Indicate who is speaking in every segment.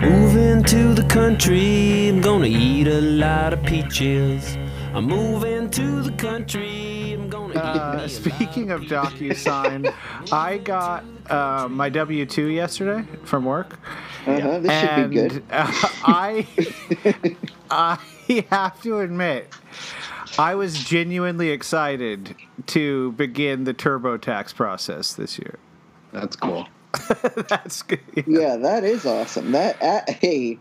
Speaker 1: Moving to the country, I'm gonna eat a lot of peaches. I'm moving to the country, I'm gonna
Speaker 2: Uh, speaking
Speaker 1: lot
Speaker 2: of DocuSign, I got uh, my W two yesterday from work,
Speaker 3: Uh-huh, this should be good.
Speaker 2: uh, I I have to admit, I was genuinely excited to begin the TurboTax process this year.
Speaker 4: That's cool.
Speaker 2: That's good.
Speaker 3: Yeah, that is awesome. That uh, hey,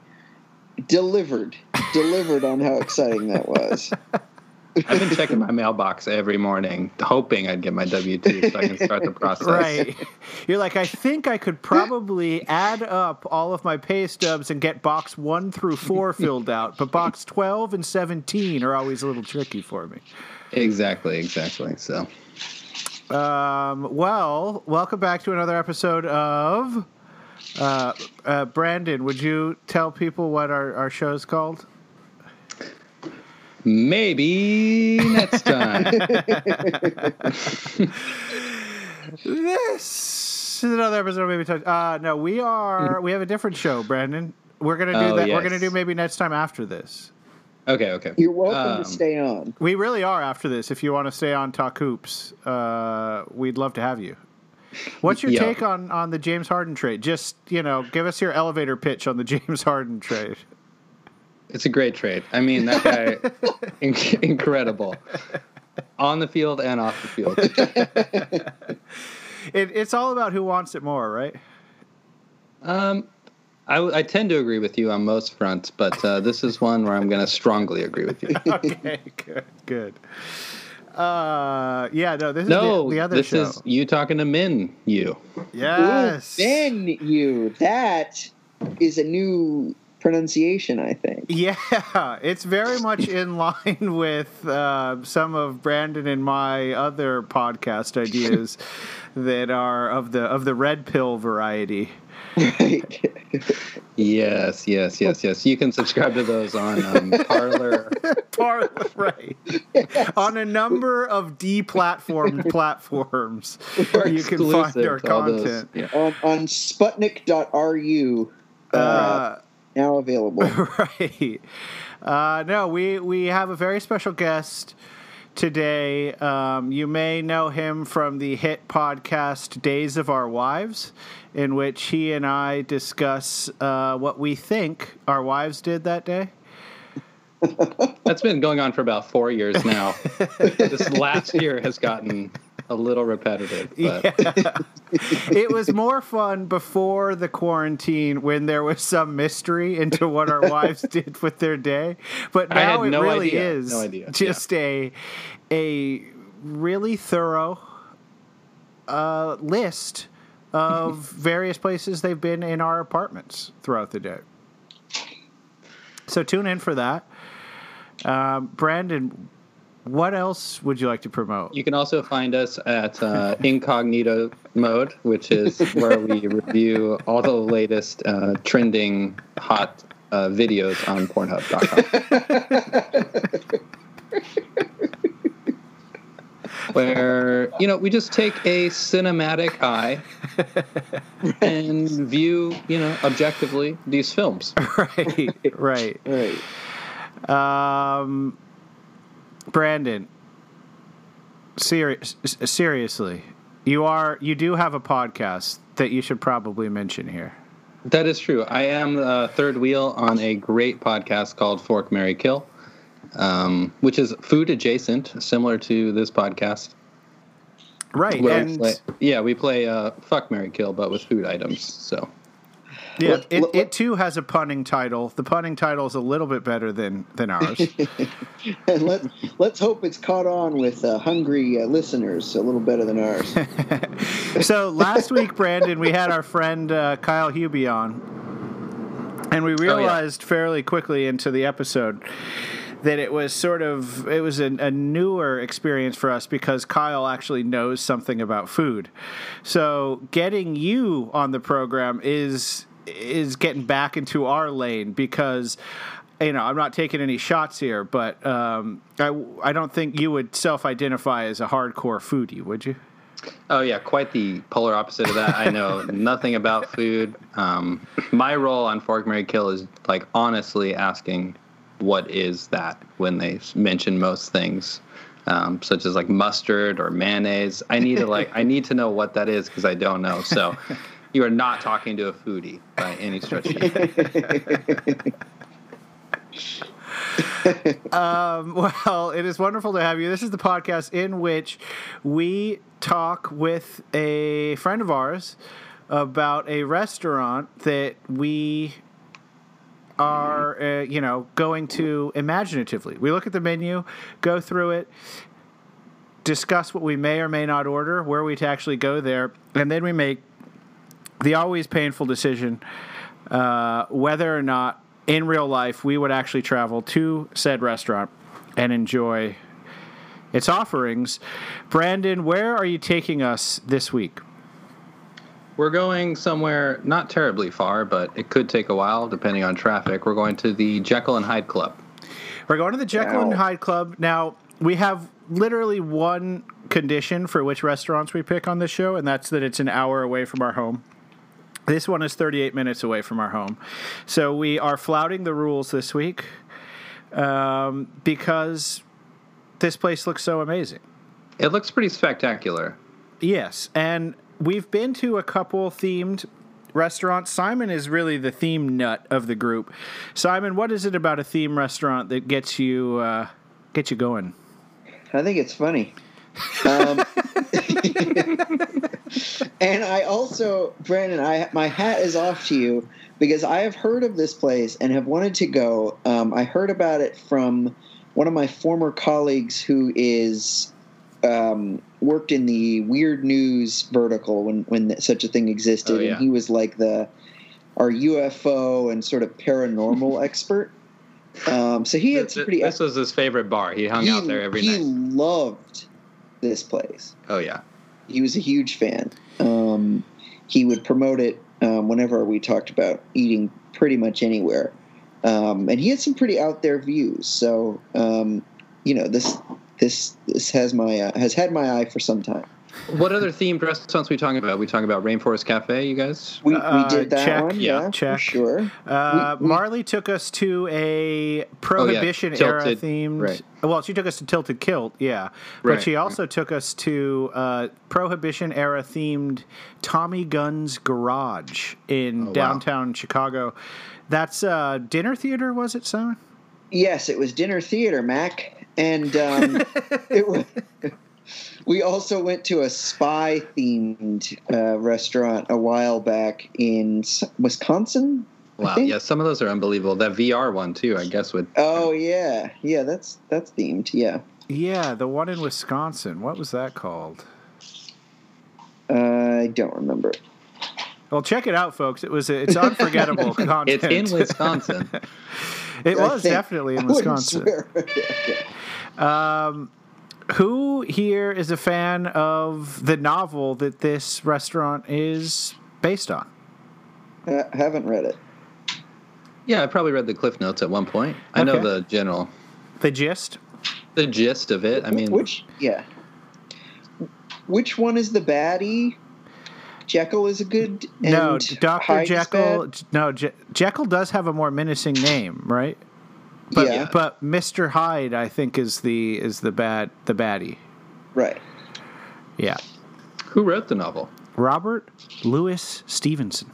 Speaker 3: delivered, delivered on how exciting that was.
Speaker 4: I've been checking my mailbox every morning, hoping I'd get my W two so I can start the process.
Speaker 2: Right. You're like, I think I could probably add up all of my pay stubs and get box one through four filled out, but box 12 and 17 are always a little tricky for me.
Speaker 4: Exactly, exactly. So
Speaker 2: Um, well, welcome back to another episode of. Uh, uh, Brandon, would you tell people what our, our show's called?
Speaker 4: Maybe next time.
Speaker 2: This is another episode of Maybe Touch. Uh, no, we are. We have a different show, Brandon. We're gonna do
Speaker 4: Oh,
Speaker 2: that. We're gonna do maybe next time after this.
Speaker 4: okay, okay.
Speaker 3: You're welcome
Speaker 4: Um,
Speaker 3: to stay on.
Speaker 2: We really are after this. If you want to stay on Talk Hoops, uh, we'd love to have you. What's your
Speaker 4: Yeah.
Speaker 2: take on, on the James Harden trade? Just you know, give us your elevator pitch on the James Harden trade.
Speaker 4: It's a great trade. I mean, that guy, inc- incredible, on the field and off the field.
Speaker 2: It, it's all about who wants it more, right?
Speaker 4: Um, I, I tend to agree with you on most fronts, but uh, this is one where I'm going to strongly agree with you.
Speaker 2: okay, good, good. Uh, yeah, no, this
Speaker 4: No,
Speaker 2: is the, the other
Speaker 4: this
Speaker 2: show.
Speaker 4: is you talking to Min. You.
Speaker 2: yes.
Speaker 3: Ooh, then you. That is a new pronunciation, I think.
Speaker 2: Yeah, it's very much in line with uh, some of Brandon and my other podcast ideas that are of the of the red pill variety.
Speaker 4: Yes, yes, yes, yes. You can subscribe to those on um, Parler.
Speaker 2: Par- right. On a number of deplatformed platforms, you can find our
Speaker 4: to all those.
Speaker 2: content.
Speaker 4: Yeah.
Speaker 3: on, on Sputnik.ru, uh,
Speaker 2: Uh,
Speaker 3: now available.
Speaker 2: right. Uh, no, we we have a very special guest today. Um, you may know him from the hit podcast Days of Our Wives, in which he and I discuss uh, what we think our wives did that day.
Speaker 4: That's been going on for about four years now. this last year has gotten a little repetitive, but
Speaker 2: It was more fun before the quarantine when there was some mystery into what our wives did with their day. But now it
Speaker 4: no
Speaker 2: really
Speaker 4: idea.
Speaker 2: is
Speaker 4: No idea.
Speaker 2: just a a really thorough uh, list of various places they've been in our apartments throughout the day. So tune in for that. Um, Brandon, what else would you like to promote?
Speaker 4: you can also find us at uh, incognito mode, which is where we review all the latest uh, trending hot uh, videos on Pornhub.com. where you know we just take a cinematic eye and view you know objectively these films.
Speaker 2: right, right.
Speaker 3: right.
Speaker 2: Um, Brandon, serious, seriously, you are you do have a podcast that you should probably mention here.
Speaker 4: That is true. I am the third wheel on a great podcast called Fork Mary Kill, um, which is food adjacent, similar to this podcast.
Speaker 2: Right,
Speaker 4: Where we play- yeah, we play uh, Fuck Mary Kill, but with food items. So
Speaker 2: yeah,
Speaker 3: Let-
Speaker 2: it,
Speaker 3: let-
Speaker 2: it too has a punning title. The punning title is a little bit better than than ours.
Speaker 3: And let, let's hope it's caught on with uh, hungry uh, listeners a little better than ours.
Speaker 2: so last week, Brandon, we had our friend uh, Kyle Hubie on, and we realized fairly quickly into the episode that it was sort of it was a, a newer experience for us because Kyle actually knows something about food. So getting you on the program is is getting back into our lane because you know, I'm not taking any shots here, but um, I, I don't think you would self-identify as a hardcore foodie, would you?
Speaker 4: Oh yeah, quite the polar opposite of that. I know nothing about food. Um, my role on Fork Mary Kill is like honestly asking, what is that when they mention most things, um, such as like mustard or mayonnaise. I need to like I need to know what that is because I don't know. So you are not talking to a foodie by any stretch.
Speaker 2: Um, well, it is wonderful to have you. This is the podcast in which we talk with a friend of ours about a restaurant that we are, uh, you know, going to imaginatively. We look at the menu, go through it, discuss what we may or may not order, where we to actually go there, and then we make the always painful decision uh, whether or not in real life we would actually travel to said restaurant and enjoy its offerings. Brandon, where are you taking us this week?
Speaker 4: We're going somewhere not terribly far, but it could take a while depending on traffic. We're going to the Jekyll and Hyde Club.
Speaker 2: We're going to the Jekyll and Hyde Club. Now, we have literally one condition for which restaurants we pick on this show, and that's that it's an hour away from our home. This one is 38 minutes away from our home. So we are flouting the rules this week um, because this place looks so amazing.
Speaker 4: It looks pretty spectacular.
Speaker 2: Yes, and we've been to a couple themed restaurants. Simon is really the theme nut of the group. Simon, what is it about a theme restaurant that gets you uh, gets you going?
Speaker 3: I think it's funny. Um, and I also, Brandon, I my hat is off to you because I have heard of this place and have wanted to go. Um, I heard about it from one of my former colleagues who is um, worked in the weird news vertical when when such a thing existed,
Speaker 4: Oh, yeah.
Speaker 3: and he was like the our UFO and sort of paranormal expert. Um, so he had
Speaker 4: This,
Speaker 3: some pretty.
Speaker 4: this was his favorite bar. He hung
Speaker 3: he,
Speaker 4: out there every
Speaker 3: he
Speaker 4: night.
Speaker 3: He loved this place
Speaker 4: Oh yeah.
Speaker 3: he was a huge fan. Um, he would promote it um, whenever we talked about eating pretty much anywhere, um, and he had some pretty out there views. So um, you know this this this has my uh, has had my eye for some time.
Speaker 4: What other themed restaurants we talking about? We talking about Rainforest Cafe, you guys?
Speaker 3: We,
Speaker 2: Uh,
Speaker 3: we did that
Speaker 2: check.
Speaker 3: one,
Speaker 4: Yeah,
Speaker 3: yeah,
Speaker 2: check.
Speaker 3: for sure.
Speaker 2: Uh,
Speaker 3: We- we-
Speaker 2: Marley took us to a Prohibition era themed.
Speaker 4: right.
Speaker 2: Well, she took us to Tilted Kilt, yeah, but
Speaker 4: Right,
Speaker 2: she also took us to uh, Prohibition era themed Tommy Gun's Garage in
Speaker 4: Oh, wow.
Speaker 2: downtown Chicago. That's uh, dinner theater, was it, Simon?
Speaker 3: Yes, it was dinner theater, Mac, and um, it was. We also went to a spy themed uh, restaurant a while back in Wisconsin.
Speaker 4: Wow. Yeah, some of those are unbelievable. That VR one too, I guess would
Speaker 3: Oh yeah, yeah. That's that's themed. Yeah.
Speaker 2: Yeah, the one in Wisconsin. What was that called?
Speaker 3: I don't remember.
Speaker 2: Well, check it out, folks. It was it's unforgettable content.
Speaker 4: It's in Wisconsin.
Speaker 2: it
Speaker 3: I
Speaker 2: was definitely in
Speaker 3: I
Speaker 2: Wisconsin.
Speaker 3: swear. Yeah.
Speaker 2: Um, who here is a fan of the novel that this restaurant is based on?
Speaker 3: I haven't read it.
Speaker 4: yeah, I probably read the cliff notes at one point. I know the general
Speaker 2: The gist?
Speaker 4: the gist of it. I mean
Speaker 3: which yeah. Which one is the baddie? Jekyll is a good.
Speaker 2: no, Doctor
Speaker 3: Hyde
Speaker 2: Jekyll.
Speaker 3: bad?
Speaker 2: No, Je- Jekyll does have a more menacing name, right? But
Speaker 3: yeah,
Speaker 2: but Mister Hyde, I think, is the is the bad the baddie.
Speaker 3: right.
Speaker 2: Yeah,
Speaker 4: who wrote the novel?
Speaker 2: Robert Louis Stevenson.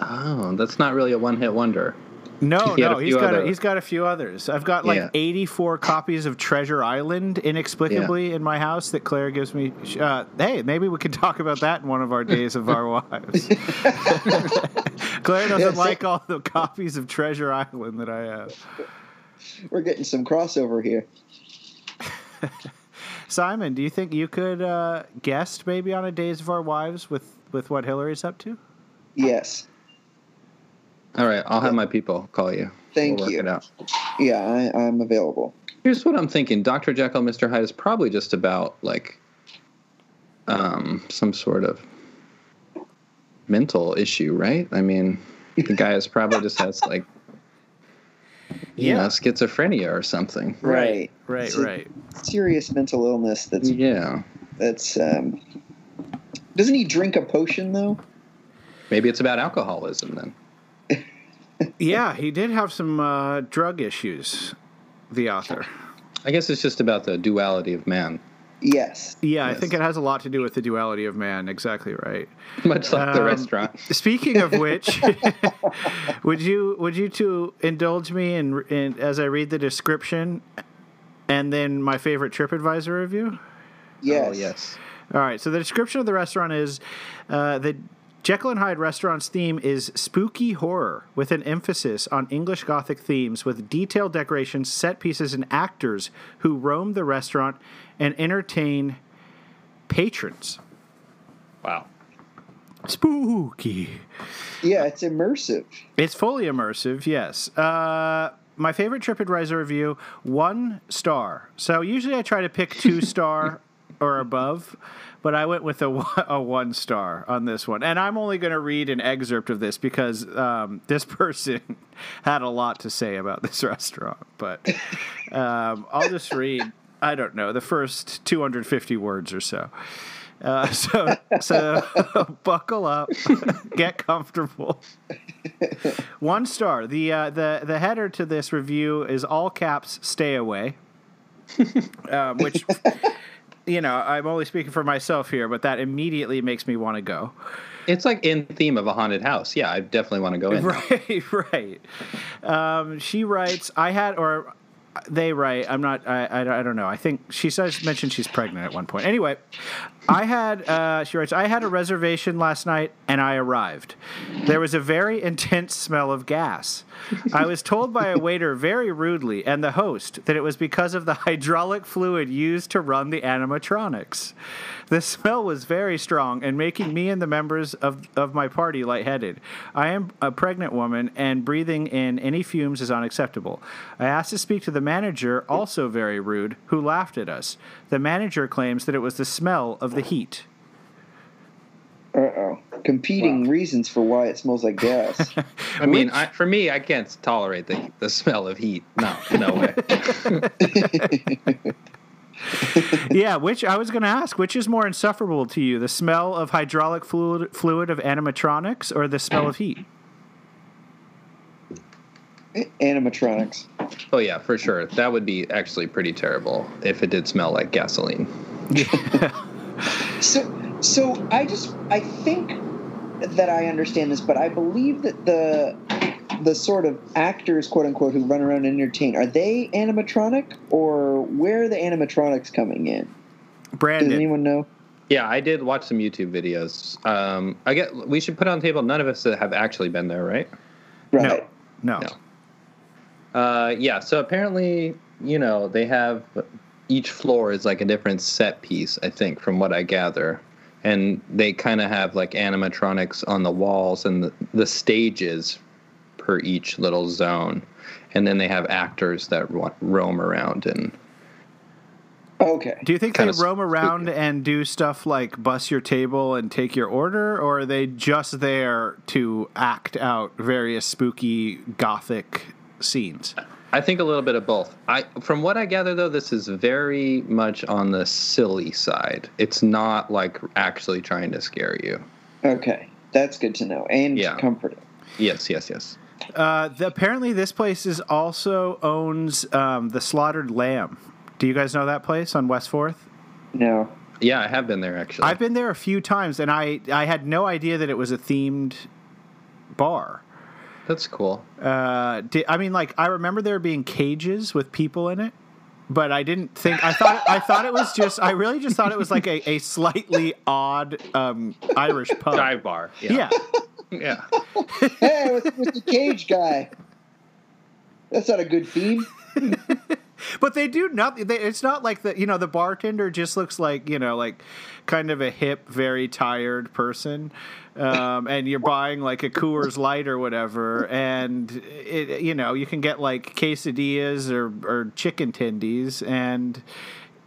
Speaker 4: Oh, that's not really a one hit wonder.
Speaker 2: No,
Speaker 4: He
Speaker 2: no,
Speaker 4: a
Speaker 2: he's
Speaker 4: few
Speaker 2: got a, he's got a few others. I've got like
Speaker 4: Yeah.
Speaker 2: 84 copies of Treasure Island inexplicably in my house that Claire gives me. Uh, hey, maybe we can talk about that in one of our days of our wives. Claire doesn't
Speaker 3: Yeah, so-
Speaker 2: like all the copies of Treasure Island that I have.
Speaker 3: We're getting some crossover here.
Speaker 2: Simon, do you think you could uh, guest maybe on a Days of Our Wives with with what Hillary's up to?
Speaker 3: Yes.
Speaker 4: All right, I'll have my people call you.
Speaker 3: Thank
Speaker 4: we'll
Speaker 3: you.
Speaker 4: out.
Speaker 3: Yeah, I, I'm available.
Speaker 4: Here's what I'm thinking: Dr. Jekyll, Mr. Hyde is probably just about like um, some sort of mental issue, right? I mean, the guy is probably just has like you
Speaker 2: Yeah.
Speaker 4: know, schizophrenia or something.
Speaker 3: Right.
Speaker 2: Right,
Speaker 3: It's a
Speaker 2: right.
Speaker 3: Serious mental illness. That's
Speaker 4: Yeah.
Speaker 3: that's. Um, doesn't he drink a potion though?
Speaker 4: Maybe it's about alcoholism then.
Speaker 2: Yeah, he did have some uh, drug issues. The author.
Speaker 4: I guess it's just about the duality of man,
Speaker 3: Yes.
Speaker 2: Yeah, I think it has a lot to do with the duality of man. Exactly right.
Speaker 4: much like the
Speaker 2: Um,
Speaker 4: restaurant.
Speaker 2: Speaking of which, would you would you two indulge me in, in as I read the description, and then my favorite TripAdvisor review?
Speaker 3: Yes.
Speaker 4: Oh yes.
Speaker 2: All right. So the description of the restaurant is uh, the Jekyll and Hyde restaurant's theme is spooky horror with an emphasis on English Gothic themes with detailed decorations, set pieces, and actors who roam the restaurant and entertain patrons.
Speaker 4: Wow.
Speaker 2: Spooky.
Speaker 3: Yeah, it's immersive.
Speaker 2: It's fully immersive, yes. Uh, my favorite TripAdvisor review, one star. So usually I try to pick two star or above, but I went with a, one- a one star on this one. And I'm only going to read an excerpt of this because um, this person had a lot to say about this restaurant. But um, I'll just read, I don't know, the first 250 words or so. Uh, so, so buckle up, get comfortable. One star. The uh, the the header to this review is all caps. Stay away. um, which, you know, I'm only speaking for myself here, but that immediately makes me want to go.
Speaker 4: It's like in theme of a haunted house. Yeah, I definitely want to go in.
Speaker 2: Right, right. Um, she writes, I had, or they write, I'm not, I, I, I don't know. I think she says, mentioned she's pregnant at one point. Anyway, I had, uh, she writes, I had a reservation last night and I arrived. There was a very intense smell of gas. I was told by a waiter very rudely and the host that it was because of the hydraulic fluid used to run the animatronics. The smell was very strong and making me and the members of, of my party lightheaded. I am a pregnant woman and breathing in any fumes is unacceptable. I asked to speak to the manager, also very rude, who laughed at us. The manager claims that it was the smell of the heat.
Speaker 3: Uh oh. Competing reasons for why it smells like gas.
Speaker 4: I mean, I, for me, I can't tolerate the the smell of heat. No, no way.
Speaker 2: yeah, which I was going to ask, which is more insufferable to you, the smell of hydraulic fluid, fluid of animatronics or the smell of heat?
Speaker 3: Animatronics.
Speaker 4: oh yeah, for sure. That would be actually pretty terrible if it did smell like gasoline.
Speaker 3: So, so I just I think that I understand this, but I believe that the the sort of actors, quote unquote, who run around and entertain, are they animatronic or where are the animatronics coming in? Does
Speaker 2: Brandon.
Speaker 3: anyone know?
Speaker 4: Yeah, I did watch some YouTube videos. Um, I get we should put on the table. None of us have actually been there, right?
Speaker 3: Right.
Speaker 2: No.
Speaker 4: No. Uh, yeah. So apparently, you know, they have each floor is like a different set piece. I think, from what I gather, and they kind of have like animatronics on the walls and the, the stages per each little zone, and then they have actors that ro- roam around and
Speaker 3: Okay.
Speaker 2: Do you think
Speaker 4: Kinda
Speaker 2: they roam around and do stuff like bus your table and take your order, or are they just there to act out various spooky gothic scenes?
Speaker 4: I think a little bit of both. I, from what I gather, though, this is very much on the silly side. It's not like actually trying to scare you.
Speaker 3: Okay. That's good to know and
Speaker 4: Yeah.
Speaker 3: comforting.
Speaker 4: Yes, yes, yes.
Speaker 2: Uh, the, apparently, this place is also owns um, the Slaughtered Lamb. Do you guys know that place on West Fourth?
Speaker 3: No.
Speaker 4: Yeah, I have been there actually.
Speaker 2: I've been there a few times, and I I had no idea that it was a themed bar.
Speaker 4: That's cool.
Speaker 2: Uh, di I mean, like I remember there being cages with people in it, but I didn't think. I thought I thought it was just. I really just thought it was like a, a slightly odd um, Irish pub.
Speaker 4: Dive bar.
Speaker 2: Yeah.
Speaker 4: Yeah.
Speaker 3: Hey, with, with the cage guy. That's not a good theme.
Speaker 2: but they do nothing. It's not like the you know the bartender just looks like you know like kind of a hip, very tired person, um, and you're buying like a Coors Light or whatever, and it, you know you can get like quesadillas or or chicken tendies, and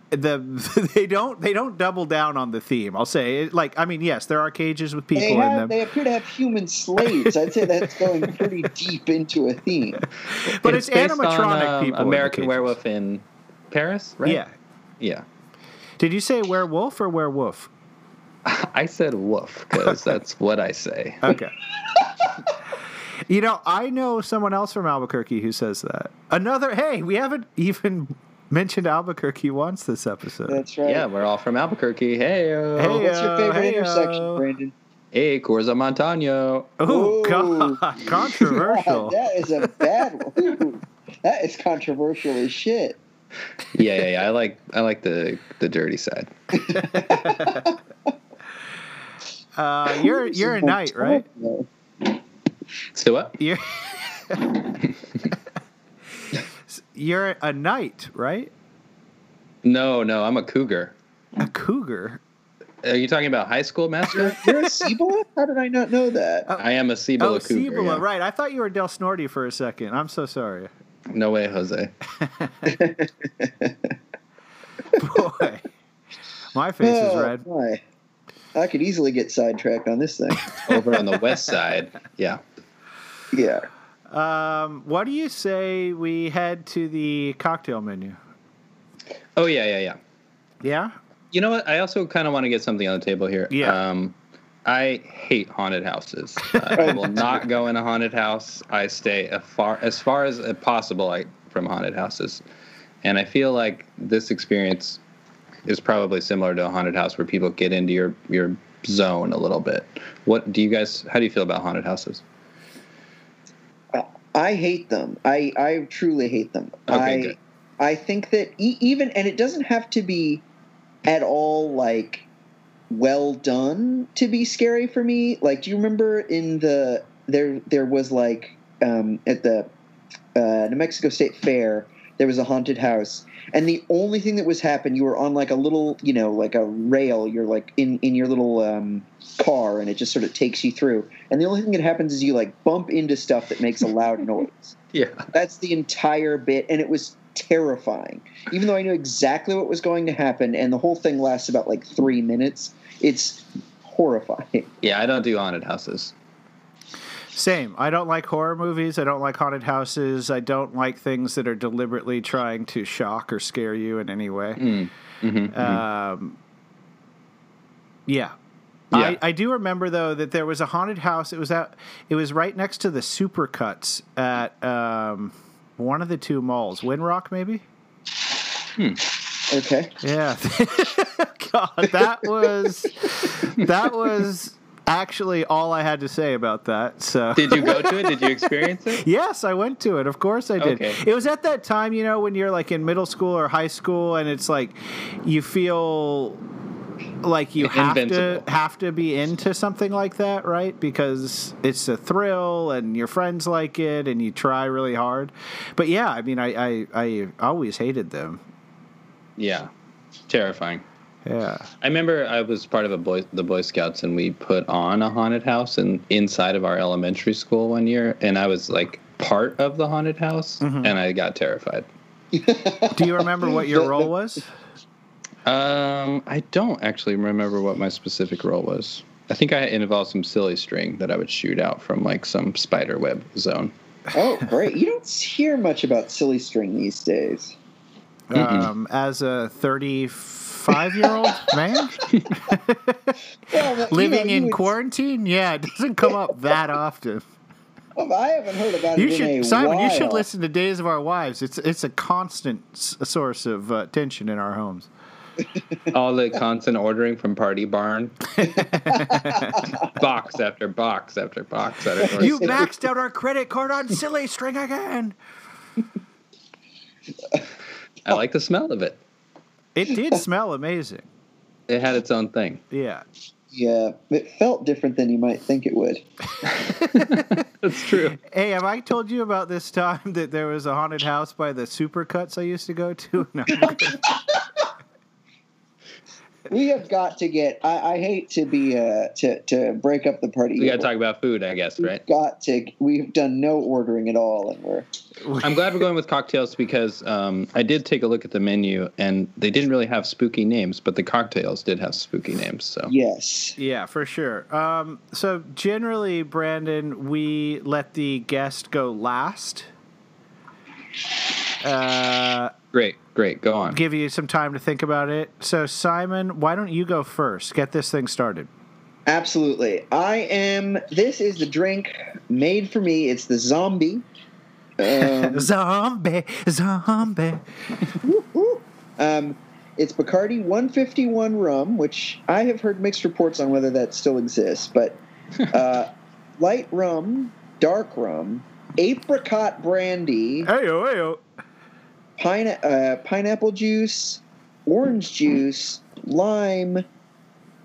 Speaker 2: the they don't they don't double down on the theme. I'll say it, like I mean yes, there are cages with people
Speaker 3: They
Speaker 2: in them,
Speaker 3: they appear to have human slaves. I'd say that's going pretty deep into a theme.
Speaker 2: but it's,
Speaker 4: based on,
Speaker 2: animatronic
Speaker 4: um,
Speaker 2: people.
Speaker 4: American
Speaker 2: cages.
Speaker 4: Werewolf in Paris, right?
Speaker 2: Yeah.
Speaker 4: Yeah.
Speaker 2: Did you say werewolf or werewolf?
Speaker 4: I said woof because that's what I say.
Speaker 2: Okay. you know, I know someone else from Albuquerque who says that. Another. Hey, we haven't even mentioned Albuquerque once this episode.
Speaker 3: That's right.
Speaker 4: Yeah, we're all from Albuquerque. Hey,
Speaker 2: Hey,
Speaker 3: What's your favorite
Speaker 2: Hey-o.
Speaker 3: intersection, Brandon?
Speaker 4: hey, Corza Montano.
Speaker 2: Oh God, controversial.
Speaker 3: God, that is a bad one. That is controversial as shit.
Speaker 4: Yeah, yeah, yeah. I like I like the the dirty side.
Speaker 2: Uh, you're you're a knight, right?
Speaker 4: So what?
Speaker 2: You're you're a knight, right?
Speaker 4: No, no, I'm a cougar.
Speaker 2: A cougar.
Speaker 4: Are you talking about high school master?
Speaker 3: You're a Cibola? How did I not know that?
Speaker 4: I am a Cibola
Speaker 2: oh,
Speaker 4: cougar.
Speaker 2: Cibola,
Speaker 4: yeah.
Speaker 2: right? I thought you were Del Norte for a second. I'm so sorry.
Speaker 4: No way, Jose.
Speaker 2: Boy, my face is
Speaker 3: Oh,
Speaker 2: red.
Speaker 3: boy. I could easily get sidetracked on this thing.
Speaker 4: Over on the west side. Yeah.
Speaker 3: Yeah.
Speaker 2: Um, what do you say we head to the cocktail menu?
Speaker 4: Oh yeah, yeah, yeah.
Speaker 2: Yeah.
Speaker 4: You know what? I also kind of want to get something on the table here.
Speaker 2: Yeah.
Speaker 4: Um, I hate haunted houses. Uh, I will not go in a haunted house. I stay as far as far as possible like, from haunted houses, and I feel like this experience is probably similar to a haunted house where people get into your your zone a little bit. What do you guys? How do you feel about haunted houses?
Speaker 3: I hate them. I, I truly hate them.
Speaker 4: Okay,
Speaker 3: I
Speaker 4: good.
Speaker 3: I think that e- even and it doesn't have to be at all like well done to be scary for me. Like, do you remember in the there there was like um, at the uh, New Mexico State Fair there was a haunted house and the only thing that was happened you were on like a little you know like a rail you're like in in your little um, car and it just sort of takes you through and the only thing that happens is you like bump into stuff that makes a loud noise
Speaker 4: Yeah.
Speaker 3: that's the entire bit, and it was terrifying. Even though I knew exactly what was going to happen, and the whole thing lasts about like three minutes, it's horrifying.
Speaker 4: Yeah, I don't do haunted houses.
Speaker 2: Same. I don't like horror movies. I don't like haunted houses. I don't like things that are deliberately trying to shock or scare you in any way.
Speaker 4: Mm. hmm
Speaker 2: Um, yeah.
Speaker 4: Yeah.
Speaker 2: I, I do remember though that there was a haunted house. It was out. It was right next to the Supercuts at um, one of the two malls, Winrock maybe.
Speaker 3: Okay,
Speaker 2: Yeah. God, that was that was actually all I had to say about that. So
Speaker 4: Did you go to it? Did you experience it?
Speaker 2: Yes, I went to it. Of course I did.
Speaker 4: Okay.
Speaker 2: It was at that time, you know, when you're like in middle school or high school and it's like you feel like you have to have to be into something like that, right? Because it's a thrill and your friends like it and you try really hard. But yeah, I mean I I, I always hated them.
Speaker 4: Yeah. Terrifying.
Speaker 2: Yeah.
Speaker 4: I remember I was part of a boy, the Boy Scouts, and we put on a haunted house and inside of our elementary school one year, and I was like part of the haunted house,
Speaker 2: Mm-hmm.
Speaker 4: and I got terrified.
Speaker 2: Do you remember what your role was?
Speaker 4: Um, I don't actually remember what my specific role was. I think I involved some silly string that I would shoot out from like some spider web zone.
Speaker 3: oh great! You don't hear much about silly string these days.
Speaker 2: Um, as a 35 year old man
Speaker 3: Well, you
Speaker 2: living
Speaker 3: know, you
Speaker 2: in
Speaker 3: would-
Speaker 2: quarantine, yeah, it doesn't come up that often.
Speaker 3: Well, I haven't heard about
Speaker 2: You
Speaker 3: it in
Speaker 2: should,
Speaker 3: a
Speaker 2: Simon. You should listen to Days of Our Wives. It's it's a constant s- source of uh, tension in our homes.
Speaker 4: All the constant ordering from Party Barn, box after box after box after box.
Speaker 2: You maxed out our credit card on silly string again.
Speaker 4: I like the smell of it.
Speaker 2: It did smell amazing.
Speaker 4: It had its own thing.
Speaker 2: Yeah.
Speaker 3: Yeah, it felt different than you might think it would.
Speaker 4: That's true.
Speaker 2: Hey, have I told you about this time that there was a haunted house by the Supercuts I used to go to? No.
Speaker 3: We have got to get. I, I hate to be uh, to to break up the party.
Speaker 4: We got to talk about food, I guess, right?
Speaker 3: We've got to. We've done no ordering at all, and we're
Speaker 4: I'm glad we're going with cocktails because um, I did take a look at the menu and they didn't really have spooky names, but the cocktails did have spooky names. So
Speaker 3: Yes.
Speaker 2: Yeah, for sure. Um, so generally, Brandon, we let the guest go last. Uh,
Speaker 4: great, great. Go on.
Speaker 2: give you some time to think about it. So Simon, why don't you go first? Get this thing started.
Speaker 3: Absolutely. I am. This is the drink made for me. It's the zombie. Um,
Speaker 2: zombie, zombie.
Speaker 3: um, it's Bacardi 151 rum, which I have heard mixed reports on whether that still exists, but uh, light rum, dark rum, apricot brandy, hey
Speaker 2: Heyo, heyo.
Speaker 3: Pine, uh, pineapple juice, orange juice, lime,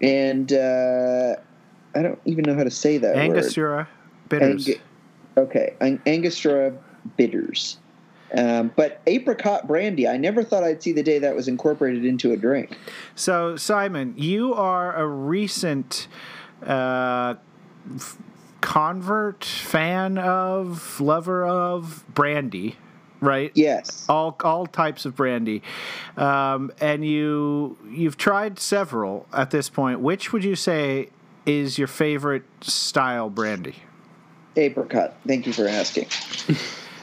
Speaker 3: and uh, I don't even know how to say that word.
Speaker 2: Angostura bitters.
Speaker 3: Ang- okay, Ang- Angostura bitters. Um, but apricot brandy, I never thought I'd see the day that was incorporated into a drink.
Speaker 2: So, Simon, you are a recent uh, f- convert, fan of, lover of brandy, right?
Speaker 3: Yes.
Speaker 2: All all types of brandy, um, and you you've tried several at this point. Which would you say is your favorite style brandy?
Speaker 3: Apricot. Thank you for asking.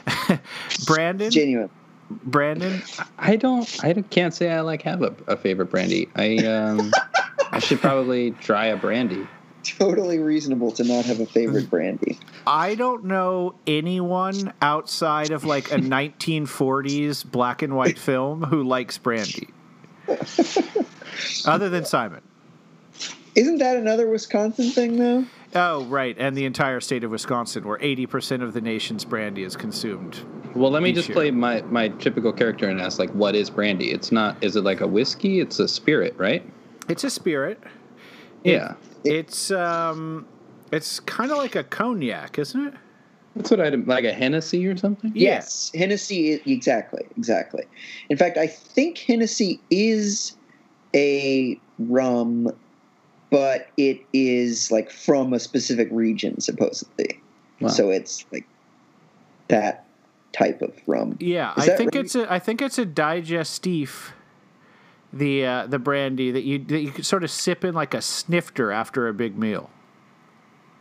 Speaker 2: Brandon,
Speaker 3: Genuine.
Speaker 2: Brandon,
Speaker 4: I don't. I can't say I like have a, a favorite brandy. I um, I should probably try a brandy.
Speaker 3: Totally reasonable to not have a favorite brandy.
Speaker 2: I don't know anyone outside of like a 1940s black and white film who likes brandy. Other than Simon.
Speaker 3: Isn't that another Wisconsin thing, though?
Speaker 2: Oh, right. And the entire state of Wisconsin, where 80% of the nation's brandy is consumed.
Speaker 4: Well, let me just
Speaker 2: year.
Speaker 4: play my my typical character and ask like, what is brandy? It's not. Is it like a whiskey? It's a spirit, right?
Speaker 2: It's a spirit.
Speaker 4: Yeah,
Speaker 2: It's um it's kind of like a cognac, isn't it?
Speaker 4: that's what I like a Hennessy or something.
Speaker 2: Yeah.
Speaker 3: Yes, Hennessy. Exactly, exactly. In fact, I think Hennessy is a rum, but it is like from a specific region, supposedly.
Speaker 4: Wow.
Speaker 3: So it's like that type of rum.
Speaker 2: Yeah,
Speaker 3: Is
Speaker 2: I think
Speaker 3: right?
Speaker 2: it's a I think it's a digestif. The uh, the brandy that you that you could sort of sip in like a snifter after a big meal.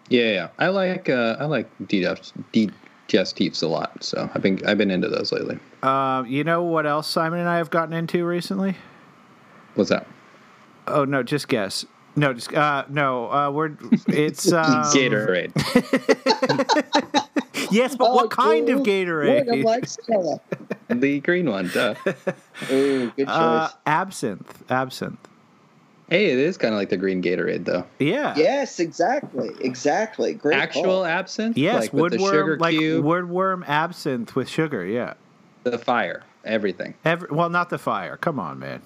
Speaker 4: Yeah, yeah. I like uh, I like digest- digestives a lot. So I've been I've been into those lately.
Speaker 2: Uh, you know what else Simon and I have gotten into recently?
Speaker 4: What's that?
Speaker 2: Oh no, just guess. No, just uh, no. Uh, we're it's um,
Speaker 4: Gatorade.
Speaker 2: Yes, but what kind of Gatorade?
Speaker 3: What like Stella.
Speaker 4: the green one. Duh.
Speaker 3: Ooh, good choice.
Speaker 2: Uh, absinthe, absinthe.
Speaker 4: Hey, it is kind of like the green Gatorade though.
Speaker 2: Yeah.
Speaker 3: yes, exactly, exactly. Great
Speaker 4: Actual
Speaker 3: call.
Speaker 4: absinthe.
Speaker 2: Yes,
Speaker 4: like with the sugar
Speaker 2: woodworm, like
Speaker 4: cube,
Speaker 2: woodworm absinthe with sugar. Yeah.
Speaker 4: the fire, everything.
Speaker 2: Every, well, not the fire. Come on, man.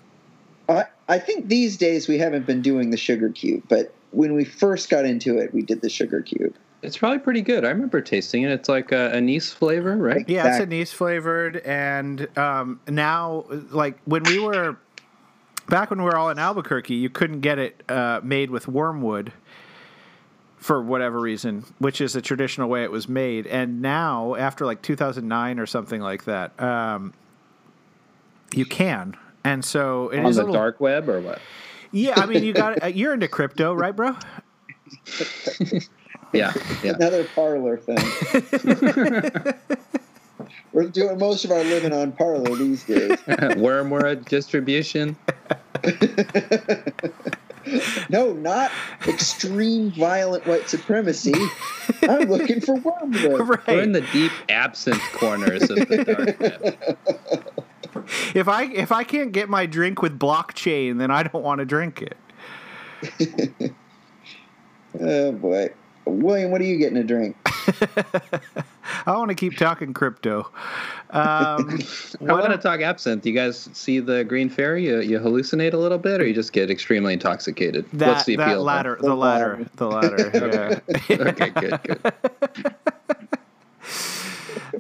Speaker 3: I, I think these days we haven't been doing the sugar cube, but when we first got into it, we did the sugar cube.
Speaker 4: It's probably pretty good. I remember tasting it. It's like a anise flavor, right?
Speaker 2: Yeah, it's
Speaker 3: Exact-
Speaker 2: anise flavored, and um, now, like when we were back when we were all in Albuquerque, you couldn't get it uh, made with wormwood for whatever reason, which is the traditional way it was made. And now, after like 2009 or something like that, um, you can. And so it
Speaker 4: On
Speaker 2: is
Speaker 4: the
Speaker 2: a little,
Speaker 4: dark web or what?
Speaker 2: Yeah, I mean, you got it. You're into crypto, right, bro?
Speaker 4: Yeah, yeah.
Speaker 3: Another Parler thing. We're doing most of our living on Parler these days.
Speaker 4: Wormwood distribution.
Speaker 3: No, not extreme violent white supremacy. I'm looking for wormwood.
Speaker 2: right.
Speaker 4: We're in the deep absinthe corners of the dark web.
Speaker 2: if I if I can't get my drink with blockchain, then I don't want to drink it.
Speaker 3: Oh boy, William, what are you getting to drink?
Speaker 2: I want to keep talking crypto. Um,
Speaker 4: I want to talk absinthe. You guys see the green fairy? You, you hallucinate a little bit, or you just get extremely intoxicated?
Speaker 2: that,
Speaker 4: What's the
Speaker 2: that
Speaker 4: appeal?
Speaker 2: latter,
Speaker 3: The
Speaker 2: the latter, the latter. yeah.
Speaker 4: okay, good, good.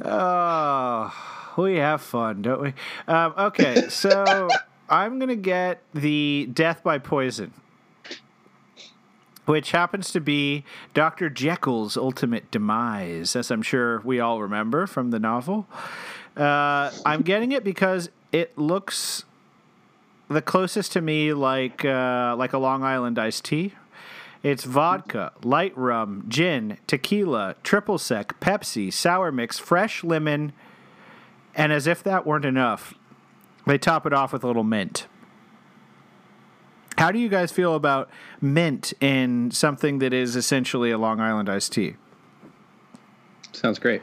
Speaker 2: Oh, we have fun, don't we? Um, okay, so I'm gonna get the death by poison. Which happens to be Dr. Jekyll's ultimate demise, as I'm sure we all remember from the novel. Uh, I'm getting it because it looks the closest to me like uh, like a Long Island iced tea. It's vodka, light rum, gin, tequila, triple sec, Pepsi, sour mix, fresh lemon, and as if that weren't enough, they top it off with a little mint. How do you guys feel about mint in something that is essentially a Long Island iced tea?
Speaker 4: Sounds great.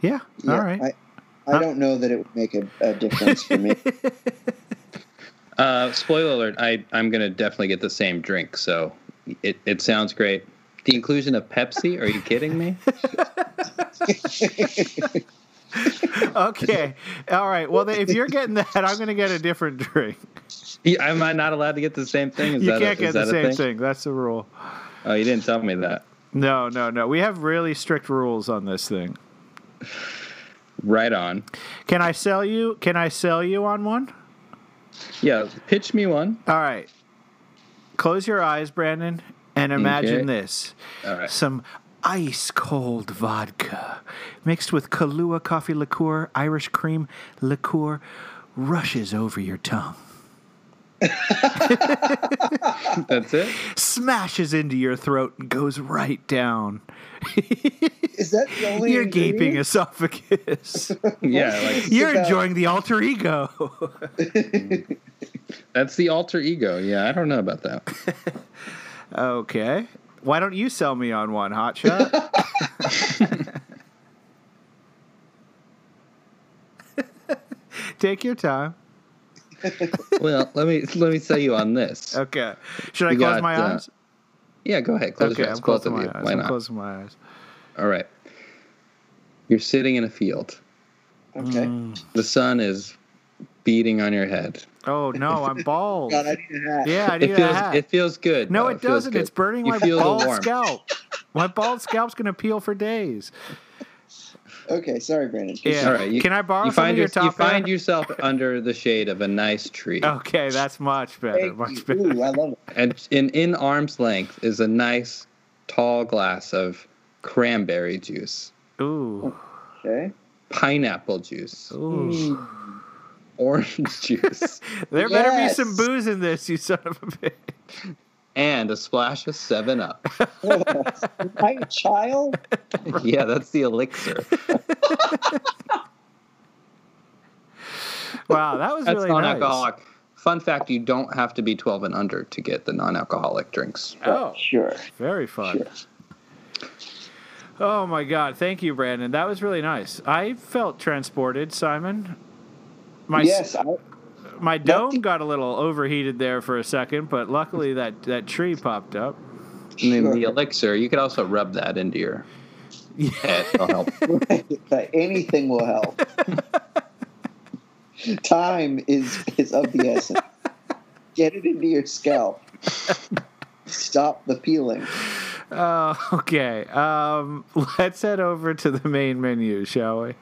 Speaker 2: Yeah,
Speaker 3: Yeah,
Speaker 2: all right.
Speaker 3: I, I don't know that it would make a, a difference for me.
Speaker 4: Uh, spoiler alert: I I'm gonna definitely get the same drink. So it it sounds great. The inclusion of Pepsi? Are you kidding me?
Speaker 2: okay, all right. Well, if you're getting that, I'm going to get a different drink.
Speaker 4: Yeah, Am I not allowed to get the same thing? Is
Speaker 2: You
Speaker 4: that
Speaker 2: can't
Speaker 4: a,
Speaker 2: get the same thing? That's the rule.
Speaker 4: Oh, you didn't tell me that.
Speaker 2: No, no, no. We have really strict rules on this thing.
Speaker 4: Right on.
Speaker 2: Can I sell you? Can I sell you on one?
Speaker 4: Yeah, pitch me one.
Speaker 2: All right. Close your eyes, Brandon, and imagine
Speaker 4: Okay.
Speaker 2: this.
Speaker 4: All right.
Speaker 2: Some ice cold vodka mixed with Kahlua coffee liqueur, Irish cream liqueur rushes over your tongue,
Speaker 4: That's it.
Speaker 2: smashes into your throat, and goes right down
Speaker 3: Is that the only
Speaker 2: your gaping esophagus.
Speaker 4: Yeah, like
Speaker 2: You're
Speaker 3: about-
Speaker 2: enjoying the alter ego.
Speaker 4: that's the alter ego. Yeah, I don't know about that.
Speaker 2: okay. Why don't you sell me on one, hotshot? Take your time.
Speaker 4: well, let me let me sell you on this.
Speaker 2: Okay. Should I
Speaker 4: We
Speaker 2: close
Speaker 4: got,
Speaker 2: my
Speaker 4: uh,
Speaker 2: eyes?
Speaker 4: Yeah, go ahead. Close
Speaker 2: Okay,
Speaker 4: your eyes,
Speaker 2: I'm
Speaker 4: both
Speaker 2: closing
Speaker 4: of
Speaker 2: my
Speaker 4: you.
Speaker 2: eyes.
Speaker 4: Why
Speaker 2: I'm
Speaker 4: not?
Speaker 2: closing my eyes.
Speaker 4: All right. You're sitting in a field.
Speaker 3: Okay.
Speaker 2: Mm.
Speaker 4: The sun is beating on your head.
Speaker 2: Oh no, I'm bald.
Speaker 3: God, I need a hat.
Speaker 2: Yeah, I need
Speaker 4: It feels
Speaker 2: a hat.
Speaker 4: it feels good.
Speaker 2: no,
Speaker 4: though.
Speaker 2: it
Speaker 4: feels
Speaker 2: doesn't.
Speaker 4: good.
Speaker 2: It's burning
Speaker 4: You
Speaker 2: my
Speaker 4: feel
Speaker 2: bald scalp. My bald scalp's gonna peel for days.
Speaker 3: Okay, sorry, Brandon.
Speaker 2: Yeah.
Speaker 4: All right. You,
Speaker 2: Can I borrow
Speaker 4: you
Speaker 2: some
Speaker 4: find
Speaker 2: of your
Speaker 4: your- You
Speaker 2: top hair?
Speaker 4: find yourself under the shade of a nice tree,
Speaker 2: Okay, that's much better.
Speaker 3: Thank
Speaker 2: Much
Speaker 3: you.
Speaker 2: better.
Speaker 3: Ooh, I love it.
Speaker 4: and in in arm's length is a nice tall glass of cranberry juice,
Speaker 2: Ooh.
Speaker 3: Okay.
Speaker 4: pineapple juice,
Speaker 2: Ooh.
Speaker 3: Mm.
Speaker 4: Orange juice,
Speaker 2: There better be some booze in this, you son of a bitch.
Speaker 4: and a splash of Seven Up.
Speaker 3: Am I a child?
Speaker 4: yeah, that's the elixir.
Speaker 2: Wow, that was
Speaker 4: That's
Speaker 2: really
Speaker 4: non-alcoholic. Fun fact: you don't have to be 12 and under to get the non-alcoholic drinks.
Speaker 2: Oh,
Speaker 3: Sure.
Speaker 2: very fun.
Speaker 3: Sure.
Speaker 2: Oh my God! Thank you, Brandon. That was really nice. I felt transported, Simon. My
Speaker 3: yes, I,
Speaker 2: my dome got a little overheated there for a second, but luckily that that tree popped up.
Speaker 4: And then
Speaker 3: Sure.
Speaker 4: the elixir, you could also rub that into your head. It'll help.
Speaker 3: anything will help. Time is is of the essence. Get it into your scalp. Stop the peeling.
Speaker 2: Uh, okay. Um, let's head over to the main menu, shall we?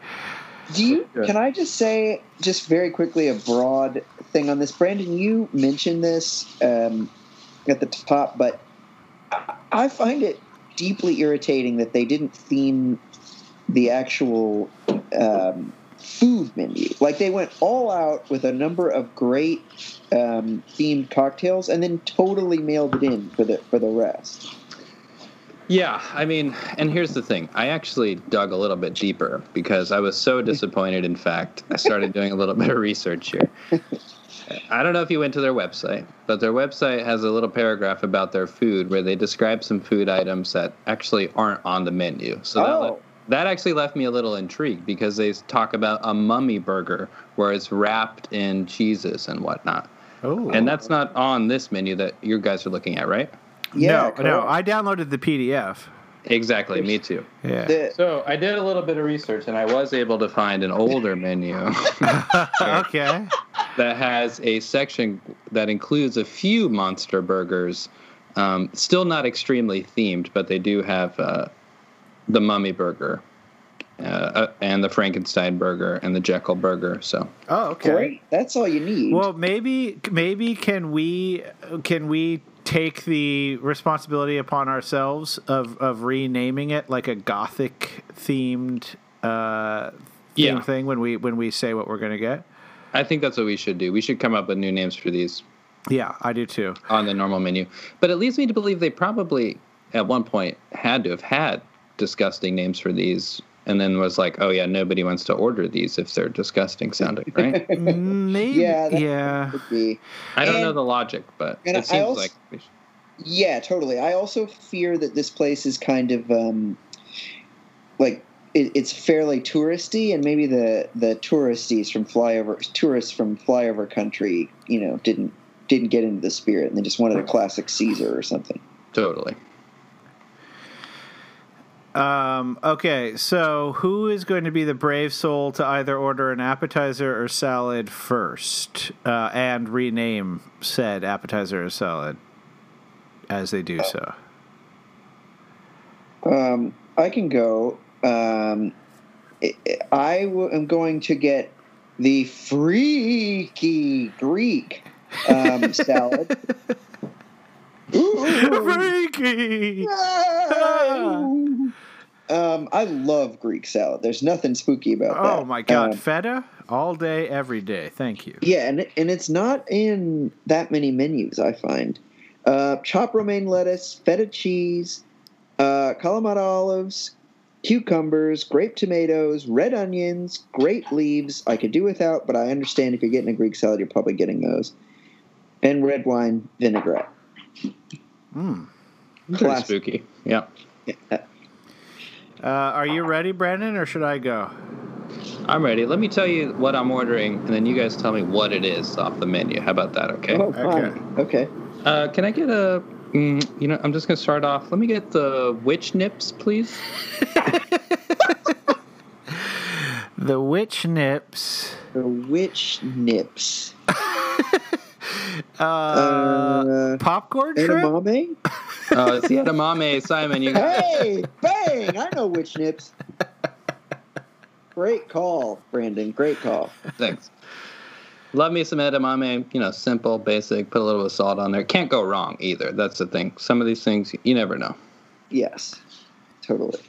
Speaker 3: Do you?
Speaker 4: Yeah.
Speaker 3: Can I just say, just very quickly, a broad thing on this? Brandon, you mentioned this um, at the top, but I- I find it deeply irritating that they didn't theme the actual um, food menu. Like they went all out with a number of great um, themed cocktails, and then totally mailed it in for the for the rest.
Speaker 4: Yeah, I mean, and here's the thing. I actually dug a little bit deeper because I was so disappointed. In fact, I started doing a little bit of research here. I don't know if you went to their website, but their website has a little paragraph about their food where they describe some food items that actually aren't on the menu. So that,
Speaker 3: Oh.
Speaker 4: le- that actually left me a little intrigued because they talk about a mummy burger where it's wrapped in cheeses and whatnot.
Speaker 2: Oh,
Speaker 4: And that's not on this menu that you guys are looking at, right?
Speaker 3: Yeah,
Speaker 2: no, no. I downloaded the PDF.
Speaker 4: Exactly, me too.
Speaker 2: Yeah.
Speaker 3: The-
Speaker 4: So I did a little bit of research, and I was able to find an older menu
Speaker 2: okay.
Speaker 4: that has a section that includes a few monster burgers. Um, still not extremely themed, but they do have uh, the Mummy Burger, uh, uh, and the Frankenstein Burger, and the Jekyll Burger. So
Speaker 2: Oh, okay.
Speaker 3: Great. That's all you need.
Speaker 2: Well, maybe maybe can we can we take the responsibility upon ourselves of of renaming it like a gothic themed uh, theme
Speaker 4: Yeah.
Speaker 2: thing when we when we say what we're gonna get?
Speaker 4: I think that's what we should do. We should come up with new names for these
Speaker 2: Yeah, I do too.
Speaker 4: on the normal menu. But it leads me to believe they probably at one point had to have had disgusting names for these and then was like, oh yeah, nobody wants to order these if they're disgusting sounding, right?
Speaker 2: Maybe.
Speaker 3: Yeah, that-
Speaker 2: yeah.
Speaker 3: Could be.
Speaker 4: I don't know the logic, but
Speaker 3: and I
Speaker 4: it seems
Speaker 3: also-
Speaker 4: like we should-
Speaker 3: Yeah, totally. I also fear that this place is kind of um, like it, it's fairly touristy, and maybe the the touristies from flyover tourists from flyover country, you know, didn't didn't get into the spirit, and they just wanted a classic Caesar or something.
Speaker 4: totally.
Speaker 2: Um, okay, so who is going to be the brave soul to either order an appetizer or salad first, uh, and rename said appetizer or salad as they do so?
Speaker 3: Um, I can go. Um, I, I w- am going to get the freaky Greek um, salad. Ooh.
Speaker 2: Freaky.
Speaker 3: Um, I love Greek salad. There's nothing spooky about that.
Speaker 2: Oh my god,
Speaker 3: Um,
Speaker 2: feta all day, every day. Thank you.
Speaker 3: yeah, and and it's not in that many menus. I find uh, chopped romaine lettuce, feta cheese, uh, Kalamata olives, cucumbers, grape tomatoes, red onions, grape leaves. I could do without, but I understand if you're getting a Greek salad, you're probably getting those. And red wine vinaigrette.
Speaker 2: Mm.
Speaker 4: Pretty
Speaker 3: Classic.
Speaker 4: spooky. Yeah.
Speaker 2: Uh, are you ready, Brandon, or should I go?
Speaker 4: I'm ready. Let me tell you what I'm ordering, and then you guys tell me what it is off the menu. How about that? Okay.
Speaker 3: Oh, fine. Okay.
Speaker 4: Uh, can I get a? Mm, you know, I'm just gonna start off. Let me get the witch nips, please.
Speaker 2: The witch nips.
Speaker 3: The witch nips.
Speaker 2: Uh,
Speaker 3: Uh,
Speaker 2: popcorn shrimp.
Speaker 3: edamame?
Speaker 4: Oh, it's the edamame, Simon. You got it.
Speaker 3: Hey, bang! I know witch nips. Great call, Brandon. Great call.
Speaker 4: Thanks. Love me some edamame. You know, simple, basic. Put a little bit of salt on there. Can't go wrong either. That's the thing. Some of these things you never know.
Speaker 3: Yes, totally.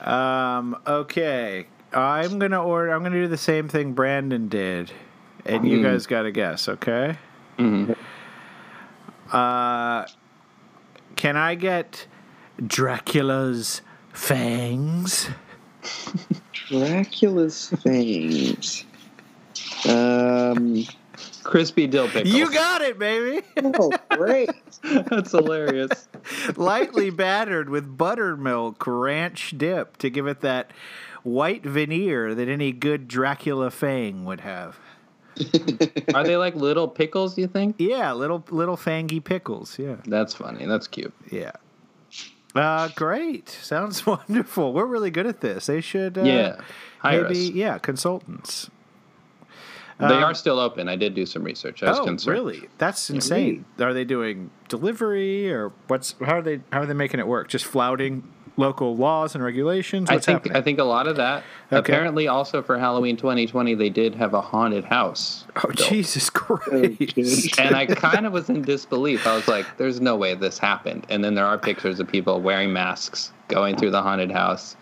Speaker 2: Um, okay. I'm gonna order. I'm gonna do the same thing Brandon did, and you
Speaker 4: Mm.
Speaker 2: guys got to guess. Okay.
Speaker 4: hmm
Speaker 2: Uh, can I get Dracula's fangs?
Speaker 3: Dracula's fangs. Um.
Speaker 4: Crispy dill pickles.
Speaker 2: You got it, baby.
Speaker 3: Oh, great.
Speaker 4: That's hilarious.
Speaker 2: Lightly battered with buttermilk ranch dip to give it that white veneer that any good Dracula fang would have.
Speaker 4: Are they like little pickles? You think?
Speaker 2: Yeah, little little fangy pickles. Yeah.
Speaker 4: That's funny. That's cute.
Speaker 2: Yeah. Uh, great. Sounds wonderful. We're really good at this. They should. Uh,
Speaker 4: yeah. Hire
Speaker 2: maybe.
Speaker 4: us.
Speaker 2: Yeah, consultants.
Speaker 4: They
Speaker 2: Um,
Speaker 4: are still open. I did do some research. I was
Speaker 2: oh,
Speaker 4: concerned.
Speaker 2: really? That's insane. Are they doing delivery or what's? How are they? How are they making it work? Just flouting local laws and regulations?
Speaker 4: I think
Speaker 2: happening?
Speaker 4: I think a lot of that.
Speaker 2: Okay.
Speaker 4: Apparently, also for Halloween 2020, they did have a haunted house.
Speaker 2: oh,
Speaker 4: built.
Speaker 2: Jesus oh,
Speaker 3: Christ!
Speaker 4: And I kind of was in disbelief. I was like, "There's no way this happened." And then there are pictures of people wearing masks going through the haunted house,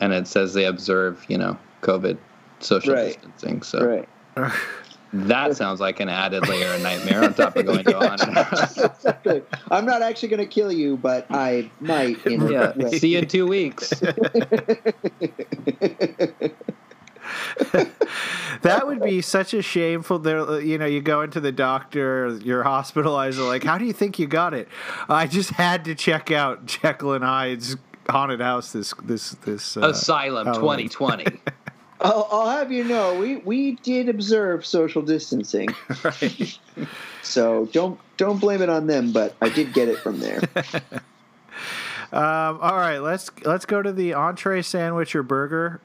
Speaker 4: and it says they observe, you know, COVID social
Speaker 3: Right.
Speaker 4: distancing. So
Speaker 3: Right.
Speaker 4: that sounds like an added layer of nightmare on top of going to a haunted.
Speaker 3: Exactly. I'm not actually going to kill you, but I might. In
Speaker 4: Yeah.
Speaker 3: way.
Speaker 4: See you in two weeks.
Speaker 2: That would be such a shameful. There, you know, you go into the doctor, you're hospitalized. They're like, "How do you think you got it?" I just had to check out Jekyll and Hyde's haunted house. This, this, this. Uh,
Speaker 4: Asylum
Speaker 2: Halloween.
Speaker 4: 2020.
Speaker 3: I'll, I'll have you know, we, we did observe social distancing,
Speaker 2: right.
Speaker 3: so don't don't blame it on them. But I did get it from there.
Speaker 2: Um, all right, let's let's go to the entree sandwich or burger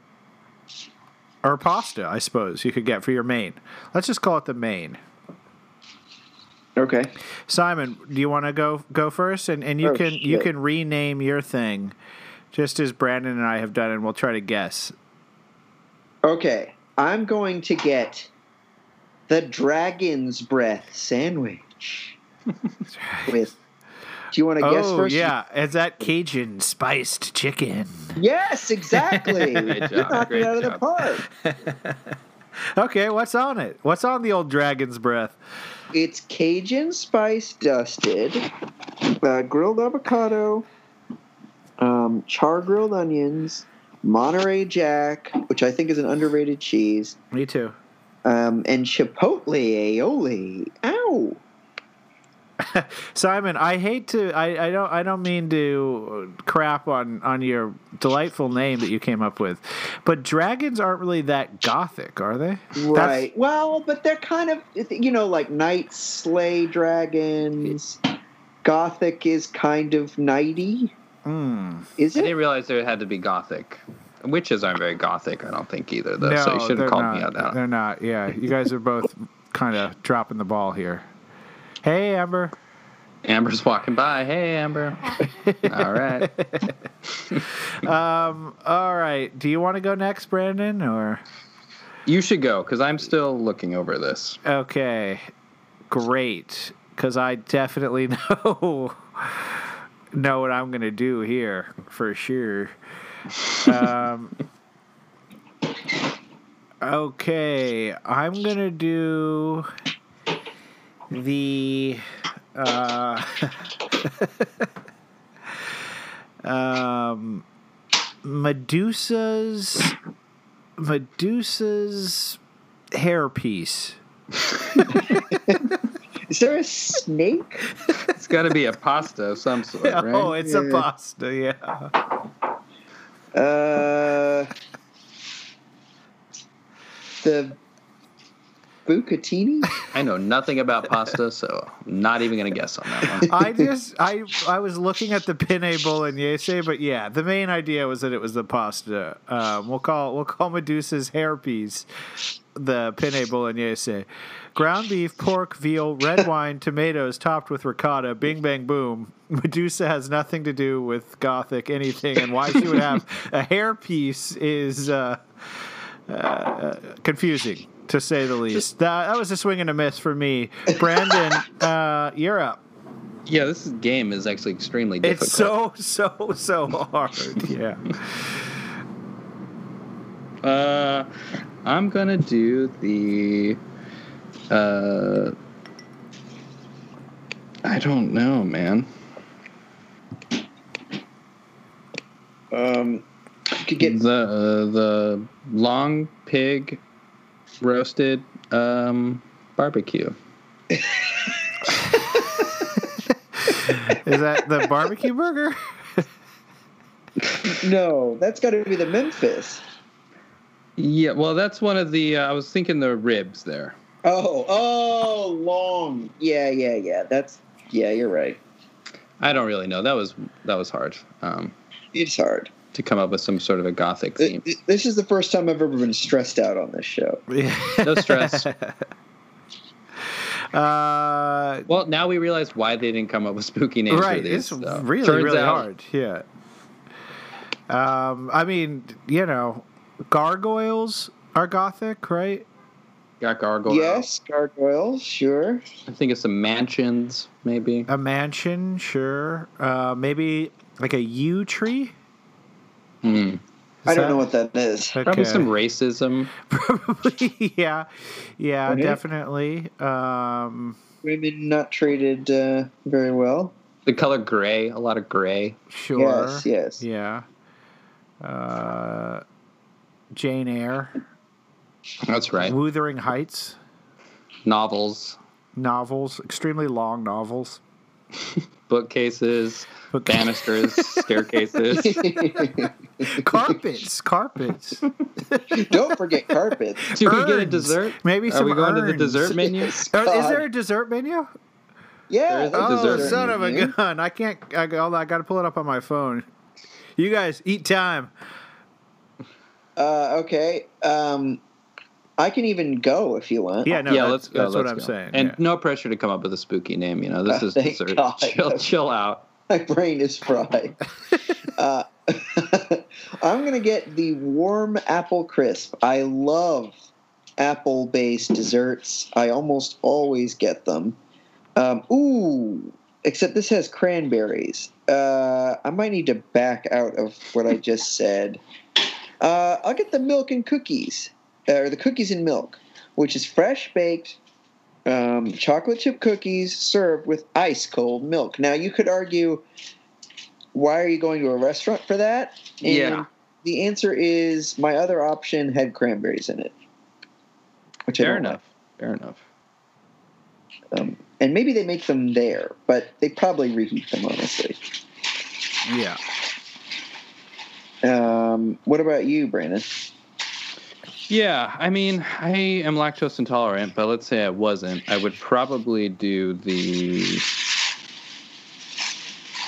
Speaker 2: or pasta. I suppose you could get for your main. Let's just call it the main.
Speaker 3: Okay.
Speaker 2: Simon, do you want to go go first? And and you
Speaker 3: Oh,
Speaker 2: can you can rename your thing, just as Brandon and I have done, and we'll try to guess.
Speaker 3: Okay. I'm going to get the dragon's breath sandwich. with. Do you want to guess
Speaker 2: Oh
Speaker 3: first?
Speaker 2: yeah, is that Cajun spiced chicken?
Speaker 3: Yes, exactly.
Speaker 4: Great
Speaker 3: You're knocking
Speaker 4: great
Speaker 3: it out of the park.
Speaker 2: Okay, what's on it? What's on the old dragon's breath?
Speaker 3: It's Cajun spice dusted, uh, grilled avocado, um, char grilled onions, Monterey Jack, which I think is an underrated cheese,
Speaker 2: Me too.
Speaker 3: um, and chipotle aioli. Ow!
Speaker 2: Simon, I hate to I, I don't I don't mean to crap on on your delightful name that you came up with. But dragons aren't really that gothic, are they?
Speaker 3: Right. Well, but they're kind of, you know, like knights slay dragons. Gothic is kind of nighty,
Speaker 2: Mm.
Speaker 3: is
Speaker 4: I didn't realize there had to be gothic. Witches aren't very gothic, I don't think either, though.
Speaker 2: No,
Speaker 4: so you should
Speaker 2: they're
Speaker 4: have called
Speaker 2: not.
Speaker 4: me out that.
Speaker 2: They're not. Yeah, you guys are both kind of dropping the ball here. Hey, Amber.
Speaker 4: Amber's walking by. Hey, Amber. All right.
Speaker 2: Um. All right. Do you want to go next, Brandon, or?
Speaker 4: You should go because I'm still looking over this.
Speaker 2: Okay, great. Because I definitely know know what I'm gonna do here for sure. Um, okay, I'm gonna do the. Uh, um, Medusa's Medusa's hairpiece.
Speaker 3: Is there a snake?
Speaker 4: It's got to be a pasta of some sort, right?
Speaker 2: Oh, it's a pasta, yeah.
Speaker 3: Uh, the bucatini?
Speaker 4: I know nothing about pasta, so I'm not even going to guess on that one.
Speaker 2: I just I I was looking at the penne bolognese, but yeah, the main idea was that it was the pasta. Um, we'll call we'll call Medusa's hairpiece the penne bolognese. Ground beef, pork, veal, red wine, tomatoes topped with ricotta. Bing bang boom. Medusa has nothing to do with gothic anything, and why she would have a hairpiece is uh, uh, confusing to say the least. That, that was a swing and a miss for me. Brandon, uh, you're up.
Speaker 4: Yeah, this game is actually extremely difficult.
Speaker 2: It's so so so hard. Yeah.
Speaker 4: Uh, I'm gonna do the. Uh, I don't know, man.
Speaker 3: Um, you could get
Speaker 4: the uh, the long pig roasted um, barbecue.
Speaker 2: Is that the barbecue burger?
Speaker 3: no. That's got to be the Memphis.
Speaker 4: Yeah, well, that's one of the. Uh, I was thinking the ribs there.
Speaker 3: Oh, oh, long. Yeah, yeah, yeah. That's yeah. You're right.
Speaker 4: I don't really know. That was that was hard um,
Speaker 3: It's hard.
Speaker 4: to come up with some sort of a gothic theme.
Speaker 3: This is the first time I've ever been stressed out on this show.
Speaker 4: No stress.
Speaker 2: Uh,
Speaker 4: Well, now we realize why they didn't come up with spooky names
Speaker 2: right.
Speaker 4: for these.
Speaker 2: It's
Speaker 4: so.
Speaker 2: really
Speaker 4: Turns
Speaker 2: really
Speaker 4: out-
Speaker 2: hard. Yeah. Um, I mean, you know, gargoyles are gothic, right?
Speaker 4: Got gargoyles.
Speaker 3: Yes, gargoyles, sure.
Speaker 4: I think it's some mansions, maybe.
Speaker 2: A mansion, sure. Uh, maybe like a yew tree.
Speaker 4: Hmm.
Speaker 2: Is
Speaker 3: I don't
Speaker 2: that-
Speaker 3: know what that is.
Speaker 4: Probably
Speaker 2: Okay.
Speaker 4: some racism.
Speaker 2: Probably, yeah, yeah,
Speaker 3: Okay.
Speaker 2: definitely. Um,
Speaker 3: Women not treated uh, very well.
Speaker 4: The color gray, a lot of gray.
Speaker 2: sure.
Speaker 3: Yes, yes.
Speaker 2: Yeah. Uh, Jane Eyre,
Speaker 4: That's right.
Speaker 2: Wuthering Heights
Speaker 4: Novels,
Speaker 2: novels, extremely long novels.
Speaker 4: bookcases,
Speaker 2: Book-
Speaker 4: banisters, staircases.
Speaker 2: carpets, carpets.
Speaker 3: don't forget carpets.
Speaker 4: Do we get a dessert?
Speaker 2: Maybe
Speaker 4: Are
Speaker 2: some
Speaker 4: we going to the dessert menu?
Speaker 2: Is there a dessert menu?
Speaker 3: Yeah.
Speaker 4: There is a
Speaker 3: that's
Speaker 2: Oh,
Speaker 4: dessert
Speaker 2: son of a gun! I can't. I, I got to pull it up on my phone. You guys eat time.
Speaker 3: Uh, okay. Um, I can even go if you want.
Speaker 2: Yeah, no,
Speaker 4: yeah,
Speaker 2: that's,
Speaker 4: let's go.
Speaker 2: that's what
Speaker 4: let's
Speaker 2: I'm
Speaker 4: go.
Speaker 2: saying.
Speaker 4: And
Speaker 2: yeah.
Speaker 4: no pressure to come up with a spooky name. You know, this is
Speaker 3: thank
Speaker 4: dessert.
Speaker 3: God.
Speaker 4: Chill, chill out.
Speaker 3: My brain is fried. uh, I'm gonna get the warm apple crisp. I love apple-based desserts. I almost always get them. Um, ooh, except this has cranberries. Uh, I might need to back out of what I just said. Uh, I'll get the milk and cookies, or the cookies and milk, which is fresh baked um, chocolate chip cookies served with ice cold milk. Now, you could argue, why are you going to a restaurant for that? And
Speaker 4: Yeah.
Speaker 3: The answer is my other option had cranberries in it. Which
Speaker 4: Fair
Speaker 3: don't like.
Speaker 4: enough. Fair enough.
Speaker 3: Um, and maybe they make them there, but they probably reheat them, honestly.
Speaker 2: Yeah.
Speaker 3: Um, what about you, Brandon?
Speaker 4: Yeah, I mean, I am lactose intolerant, but let's say I wasn't, I would probably do the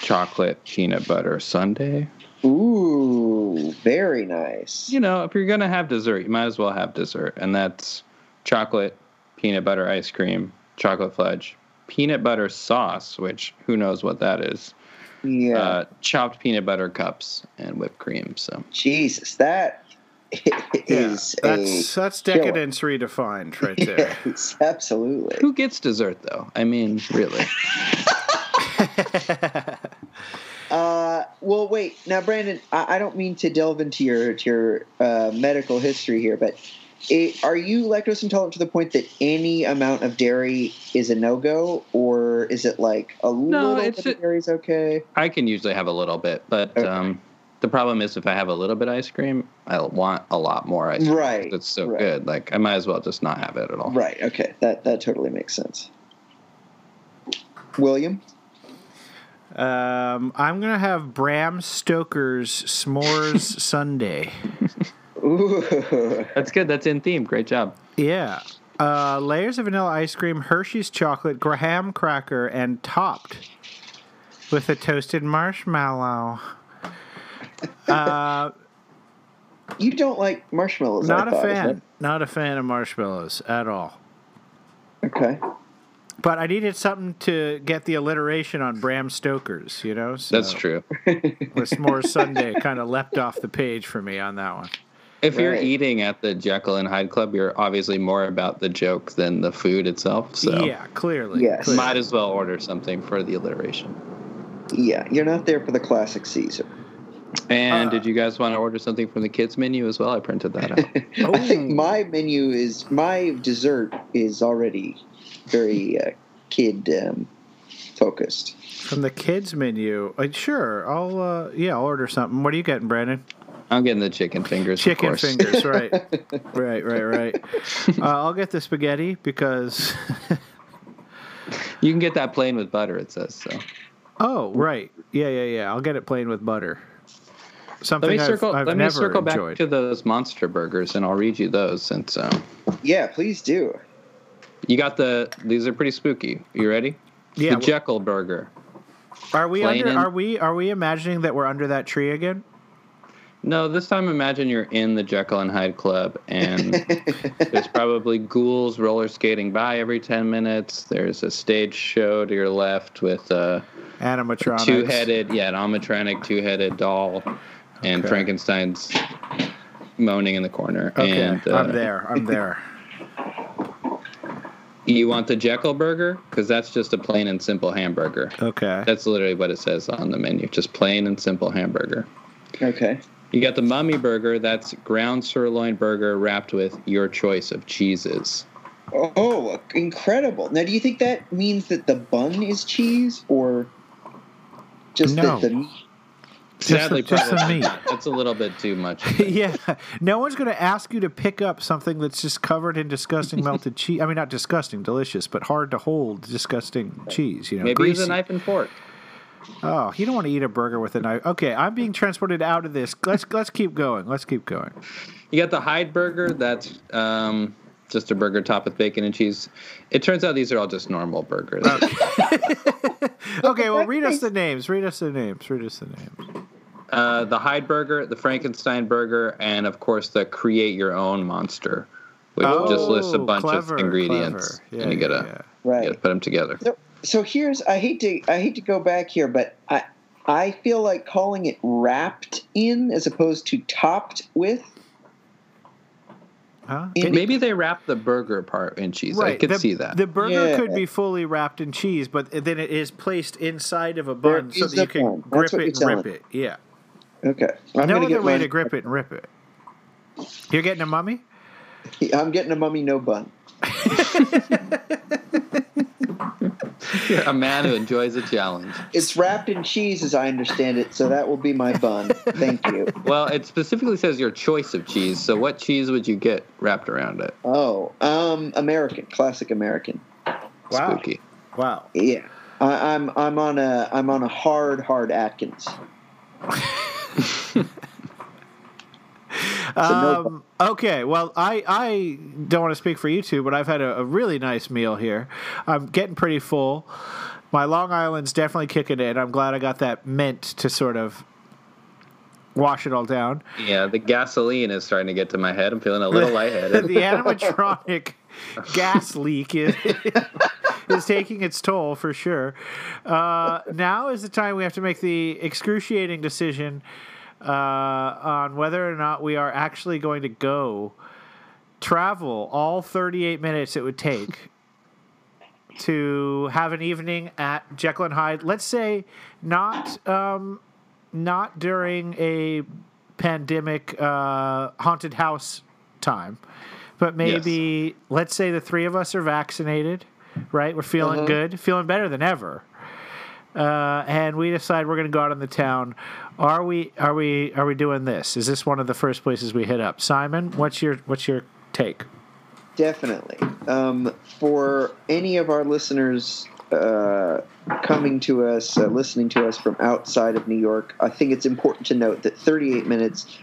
Speaker 4: chocolate peanut butter sundae.
Speaker 3: Ooh, very nice.
Speaker 4: You know, if you're gonna have dessert, you might as well have dessert, and that's chocolate peanut butter ice cream, chocolate fudge, peanut butter sauce, which who knows what that is,
Speaker 3: Yeah.
Speaker 4: uh, chopped peanut butter cups, and whipped cream. So
Speaker 3: Jesus, that
Speaker 2: Yeah.
Speaker 3: is
Speaker 2: That's that's
Speaker 3: killer.
Speaker 2: decadence redefined right there.
Speaker 3: yes, absolutely.
Speaker 4: who gets dessert though? I mean, really.
Speaker 3: Uh, well, wait. Now, Brandon, I, I don't mean to delve into your to your uh, medical history here, but it, are you lactose intolerant to the point that any amount of dairy is a no go, or is it like a little bit of dairy is okay?
Speaker 4: I can usually have a little bit, but
Speaker 3: Okay.
Speaker 4: um, the problem is if I have a little bit of ice cream, I want a lot more ice cream.
Speaker 3: Right,
Speaker 4: It's so
Speaker 3: right.
Speaker 4: good. Like I might as well just not have it at all.
Speaker 3: Right. Okay. That that totally makes sense. William.
Speaker 2: Um, I'm gonna have Bram Stoker's S'mores Sundae.
Speaker 3: Ooh.
Speaker 4: That's good. That's in theme. Great job.
Speaker 2: Yeah. Uh, layers of vanilla ice cream, Hershey's chocolate, graham cracker, and topped with a toasted marshmallow. Uh,
Speaker 3: You don't like marshmallows.
Speaker 2: Not a
Speaker 3: thought,
Speaker 2: fan. Not a fan of marshmallows at all.
Speaker 3: Okay.
Speaker 2: But I needed something to get the alliteration on Bram Stoker's, you know? So
Speaker 4: That's true.
Speaker 2: The S'mores Sundae kind of leapt off the page for me on that one.
Speaker 4: If you're eating at the Jekyll and Hyde Club, you're obviously more about the joke than the food itself. So
Speaker 2: Yeah, clearly.
Speaker 3: Yes.
Speaker 2: clearly.
Speaker 4: might as well order something for the alliteration.
Speaker 3: Yeah, you're not there for the classic Caesar.
Speaker 4: And
Speaker 2: Uh,
Speaker 4: did you guys want to order something from the kids menu as well? I printed that out.
Speaker 3: I think
Speaker 2: Oh.
Speaker 3: my menu is my dessert is already very uh, kid um, focused.
Speaker 2: From the kids menu. Uh, sure, I'll uh, yeah, I'll order something. What are you getting, Brandon?
Speaker 4: I'm getting the chicken fingers. of
Speaker 2: Chicken
Speaker 4: course.
Speaker 2: fingers, right? right, right, right. Uh, I'll get the spaghetti because
Speaker 4: You can get that plain with butter. It says so.
Speaker 2: oh, right, yeah, yeah, yeah. I'll get it plain with butter. Something
Speaker 4: Let me
Speaker 2: I've,
Speaker 4: circle.
Speaker 2: I've
Speaker 4: let me
Speaker 2: never
Speaker 4: circle back
Speaker 2: enjoyed.
Speaker 4: to those monster burgers, and I'll read you those. Since um,
Speaker 3: Yeah, please do.
Speaker 4: you got the, these are pretty spooky. You ready?
Speaker 2: yeah,
Speaker 4: the Jekyll burger.
Speaker 2: are we
Speaker 4: plain
Speaker 2: under?
Speaker 4: and-
Speaker 2: Are we? Are we imagining that we're under that tree again?
Speaker 4: No, this time imagine you're in the Jekyll and Hyde Club, and there's probably ghouls roller skating by every ten minutes. There's a stage show to your left with a
Speaker 2: Animatronics.
Speaker 4: two-headed, yeah, an animatronic two-headed doll, and
Speaker 2: Okay.
Speaker 4: Frankenstein's moaning in the corner.
Speaker 2: Okay,
Speaker 4: and, uh,
Speaker 2: I'm there. I'm there.
Speaker 4: You want the Jekyll burger? Because that's just a plain and simple hamburger.
Speaker 2: Okay.
Speaker 4: That's literally what it says on the menu. Just plain and simple hamburger.
Speaker 3: Okay.
Speaker 4: You got the mummy burger. That's ground sirloin burger wrapped with your choice of cheeses.
Speaker 3: Oh, incredible! Now, do you think that means that the bun is cheese, or just
Speaker 2: No.
Speaker 3: that the meat?
Speaker 4: Sadly,
Speaker 2: just the
Speaker 4: probably
Speaker 2: meat.
Speaker 4: that's a little bit too much.
Speaker 2: yeah, no one's going to ask you to pick up something that's just covered in disgusting melted cheese. I mean, not disgusting, delicious, but hard to hold, disgusting cheese. You know,
Speaker 4: Maybe use a knife and fork.
Speaker 2: Oh, you don't want to eat a burger with a knife. Okay, I'm being transported out of this. Let's let's keep going. Let's keep going.
Speaker 4: You got the Hyde burger. That's um, just a burger topped with bacon and cheese. It turns out these are all just normal burgers.
Speaker 2: Okay, well, read us the names. Read us the names. Read us the names.
Speaker 4: Uh, the Hyde burger, the Frankenstein burger, and of course the Create Your Own Monster, which just lists a
Speaker 2: Oh,
Speaker 4: bunch
Speaker 2: clever,
Speaker 4: of ingredients.
Speaker 2: Yeah,
Speaker 4: and you
Speaker 2: yeah,
Speaker 4: gotta,
Speaker 2: yeah.
Speaker 4: you
Speaker 3: Right.
Speaker 4: gotta put them together.
Speaker 3: So, so here's I hate to I hate to go back here, but I I feel like calling it wrapped in as opposed to topped with
Speaker 2: Huh?
Speaker 3: In-
Speaker 4: Maybe they wrap the burger part in cheese. I could
Speaker 2: the,
Speaker 4: see that.
Speaker 2: The burger
Speaker 3: Yeah.
Speaker 2: could be fully wrapped in cheese, but then it is placed inside of a bun so that you can
Speaker 3: bun.
Speaker 2: grip it and
Speaker 3: you're
Speaker 2: rip it. Yeah.
Speaker 3: Okay. I'm
Speaker 2: no
Speaker 3: gonna
Speaker 2: other
Speaker 3: get
Speaker 2: way to grip it and rip it. You're getting a mummy?
Speaker 3: I'm getting a mummy no bun.
Speaker 4: You're a man who enjoys a challenge.
Speaker 3: It's wrapped in cheese, as I understand it, so that will be my bun. Thank you.
Speaker 4: Well, it specifically says your choice of cheese. So, what cheese would you get wrapped around it?
Speaker 3: Oh, um, American, classic American.
Speaker 2: Wow.
Speaker 4: Spooky.
Speaker 2: Wow.
Speaker 3: Yeah, I, I'm I'm on a I'm on a hard hard Atkins.
Speaker 2: Um, okay, well, I, I don't want to speak for you two, but I've had a, a really nice meal here. I'm getting pretty full. My Long Island's definitely kicking in. I'm glad I got that mint to sort of wash it all down.
Speaker 4: Yeah, the gasoline is starting to get to my head. I'm feeling a little lightheaded.
Speaker 2: the animatronic gas leak is, is taking its toll for sure. Uh, now is the time we have to make the excruciating decision uh, on whether or not we are actually going to go travel all 38 minutes it would take to have an evening at Jekyll and Hyde. Let's say not um, not during a pandemic uh, haunted house time, but maybe let's say the three of us are vaccinated, right? We're feeling
Speaker 3: Uh-huh.
Speaker 2: good, feeling better than ever. Uh, and we decide we're going to go out in the town. Are we? Are we? Are we doing this? Is this one of the first places we hit up? Simon, what's your what's your take?
Speaker 3: Definitely. Um, for any of our listeners uh, coming to us, uh, listening to us from outside of New York, I think it's important to note that 38 minutes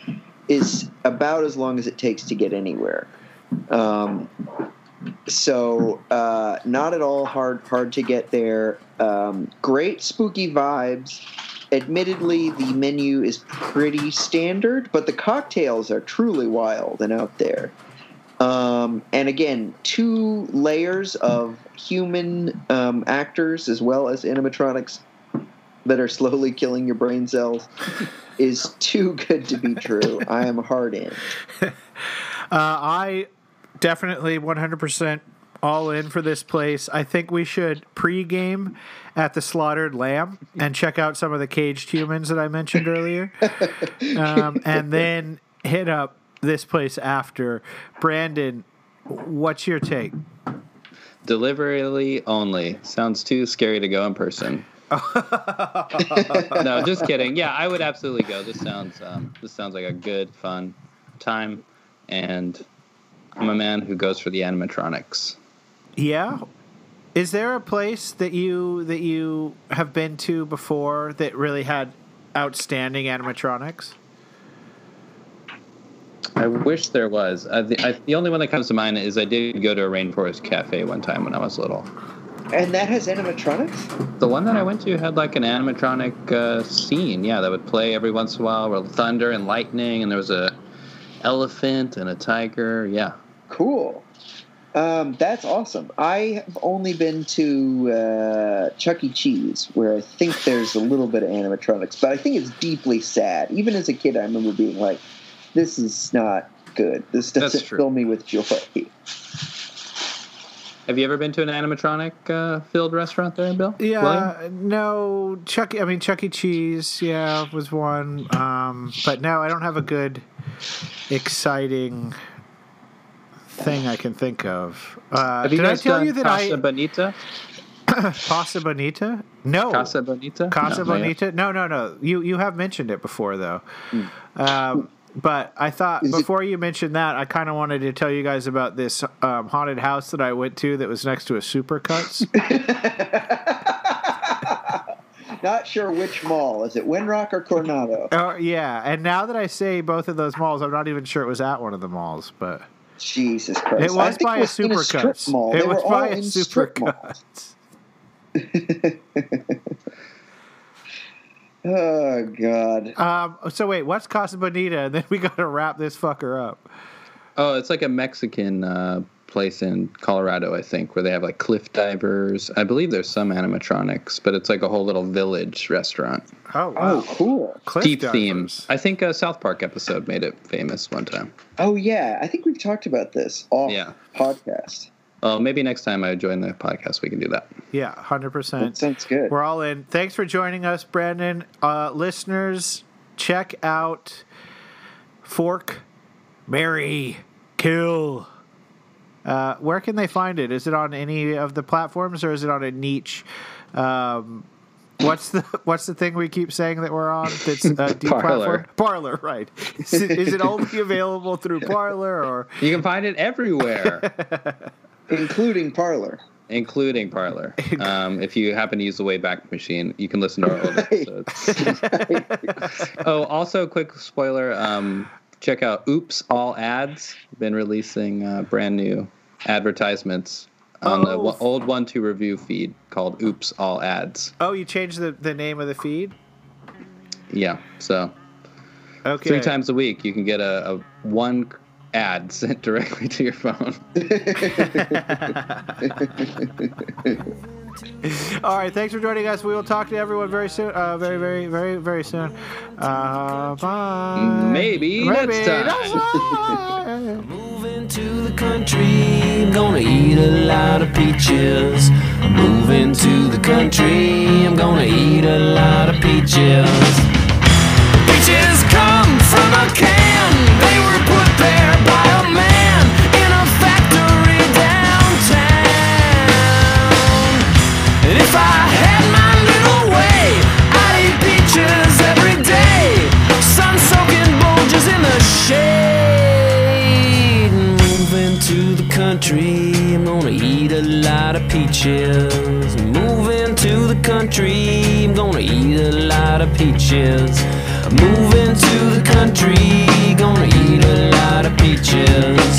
Speaker 3: is about as long as it takes to get anywhere. Um, so uh, not at all hard hard to get there. Um, great spooky vibes. Admittedly, the menu is pretty standard, but the cocktails are truly wild and out there. Um, and again, two layers of human um, actors as well as animatronics that are slowly killing your brain cells is too good to be true. I am hard in.
Speaker 2: Uh, I definitely 100% all in for this place. I think we should pre-game at the Slaughtered Lamb and check out some of the caged humans that I mentioned earlier, um, and then hit up this place after. Brandon, what's your take?
Speaker 4: Delivery only. Sounds too scary to go in person. no, just kidding. Yeah, I would absolutely go. This sounds um, this sounds like a good, fun time, and I'm a man who goes for the animatronics.
Speaker 2: Yeah. Is there a place that you that you have been to before that really had outstanding animatronics?
Speaker 4: I wish there was. Uh, the, I, the only one that comes to mind is I did go to a rainforest cafe one time when I was little.
Speaker 3: And that has animatronics?
Speaker 4: The one that I went to had like an animatronic uh, scene, yeah, that would play every once in a while with thunder and lightning, and there was a elephant and a tiger. Yeah,
Speaker 3: Cool. Um, that's awesome. I have only been to uh, Chuck E. Cheese, where I think there's a little bit of animatronics, but I think it's deeply sad. Even as a kid, I remember being like, "This is not good. This doesn't
Speaker 4: true.
Speaker 3: fill me with joy."
Speaker 4: Have you ever been to an animatronic uh, filled restaurant there, Bill?
Speaker 2: Yeah,
Speaker 4: William?
Speaker 2: no, Chuck. I mean, Chuck E. Cheese. Yeah, was one. Um, but no, I don't have a good, exciting thing I can think of. Uh,
Speaker 4: Have you
Speaker 2: did I tell
Speaker 4: done
Speaker 2: you that
Speaker 4: Casa
Speaker 2: I
Speaker 4: Bonita?
Speaker 2: Casa Bonita? No,
Speaker 4: Casa Bonita?
Speaker 2: Casa
Speaker 4: No.
Speaker 2: Bonita. No, no, no. You you have mentioned it before though. Um, but I thought
Speaker 3: Is it-
Speaker 2: before you mentioned that, I kind of wanted to tell you guys about this um, haunted house that I went to that was next to a Supercuts.
Speaker 3: Not sure which mall. Is it Winrock or Coronado?
Speaker 2: Oh yeah, and now that I say both of those malls, I'm not even sure it was at one of the malls, but
Speaker 3: Jesus Christ!
Speaker 2: it was by a
Speaker 3: was in strip mall.
Speaker 2: It
Speaker 3: They
Speaker 2: was
Speaker 3: were
Speaker 2: by
Speaker 3: all
Speaker 2: a
Speaker 3: in strip malls. Oh God!
Speaker 2: Um, so wait, what's Casa Bonita? And then we got to wrap this fucker up.
Speaker 4: Oh, it's like a Mexican uh, place in Colorado, I think, where they have like cliff divers. I believe there's some animatronics, but it's like a whole little village restaurant.
Speaker 2: Oh, wow.
Speaker 3: Oh, cool.
Speaker 2: Cliff
Speaker 4: Deep
Speaker 2: divers.
Speaker 4: themes. I think a South Park episode made it famous one time.
Speaker 3: Oh yeah, I think we've talked about this off
Speaker 4: Yeah.
Speaker 3: podcast.
Speaker 4: Well, maybe next time I join the podcast, we can do that.
Speaker 2: Yeah, 100%.
Speaker 3: That sounds good.
Speaker 2: We're all in. Thanks for joining us, Brandon. Uh, listeners, check out Fork, Mary, Kill. Uh, where can they find it? Is it on any of the platforms or is it on a niche? Um, what's the What's the thing we keep saying that we're on? That's uh, deplatformed?
Speaker 4: Parler.
Speaker 2: Parlor, right? Is it, is it only available through Parler or?
Speaker 4: You can find it everywhere,
Speaker 3: including Parler.
Speaker 4: including Parler. Um, if you happen to use the Wayback Machine, you can listen to our old episodes. oh, also, quick spoiler. Um, check out Oops All Ads. Been releasing uh, brand new advertisements on the
Speaker 2: Oh.
Speaker 4: old one two review feed called Oops All Ads.
Speaker 2: Oh, you changed the, the name of the feed.
Speaker 4: Yeah, so
Speaker 2: Okay.
Speaker 4: three times a week you can get a, a one ad sent directly to your phone.
Speaker 2: All right, thanks for joining us. We will talk to everyone very soon. Uh, very, very, very, very soon. Uh, bye.
Speaker 4: Maybe next time.
Speaker 1: Country, I'm gonna eat a lot of peaches. I'm moving to the country, I'm gonna eat a lot of peaches. Peaches come from a eat a lot of peaches. Moving to the country, I'm gonna eat a lot of peaches. Moving to the country, gonna eat a lot of peaches.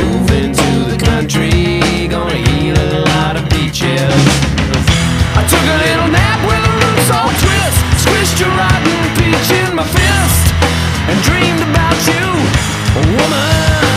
Speaker 1: Moving to the country, gonna eat a lot of peaches. I took a little nap with a loose old twist, squished a rotten peach in my fist, and dreamed about you, woman.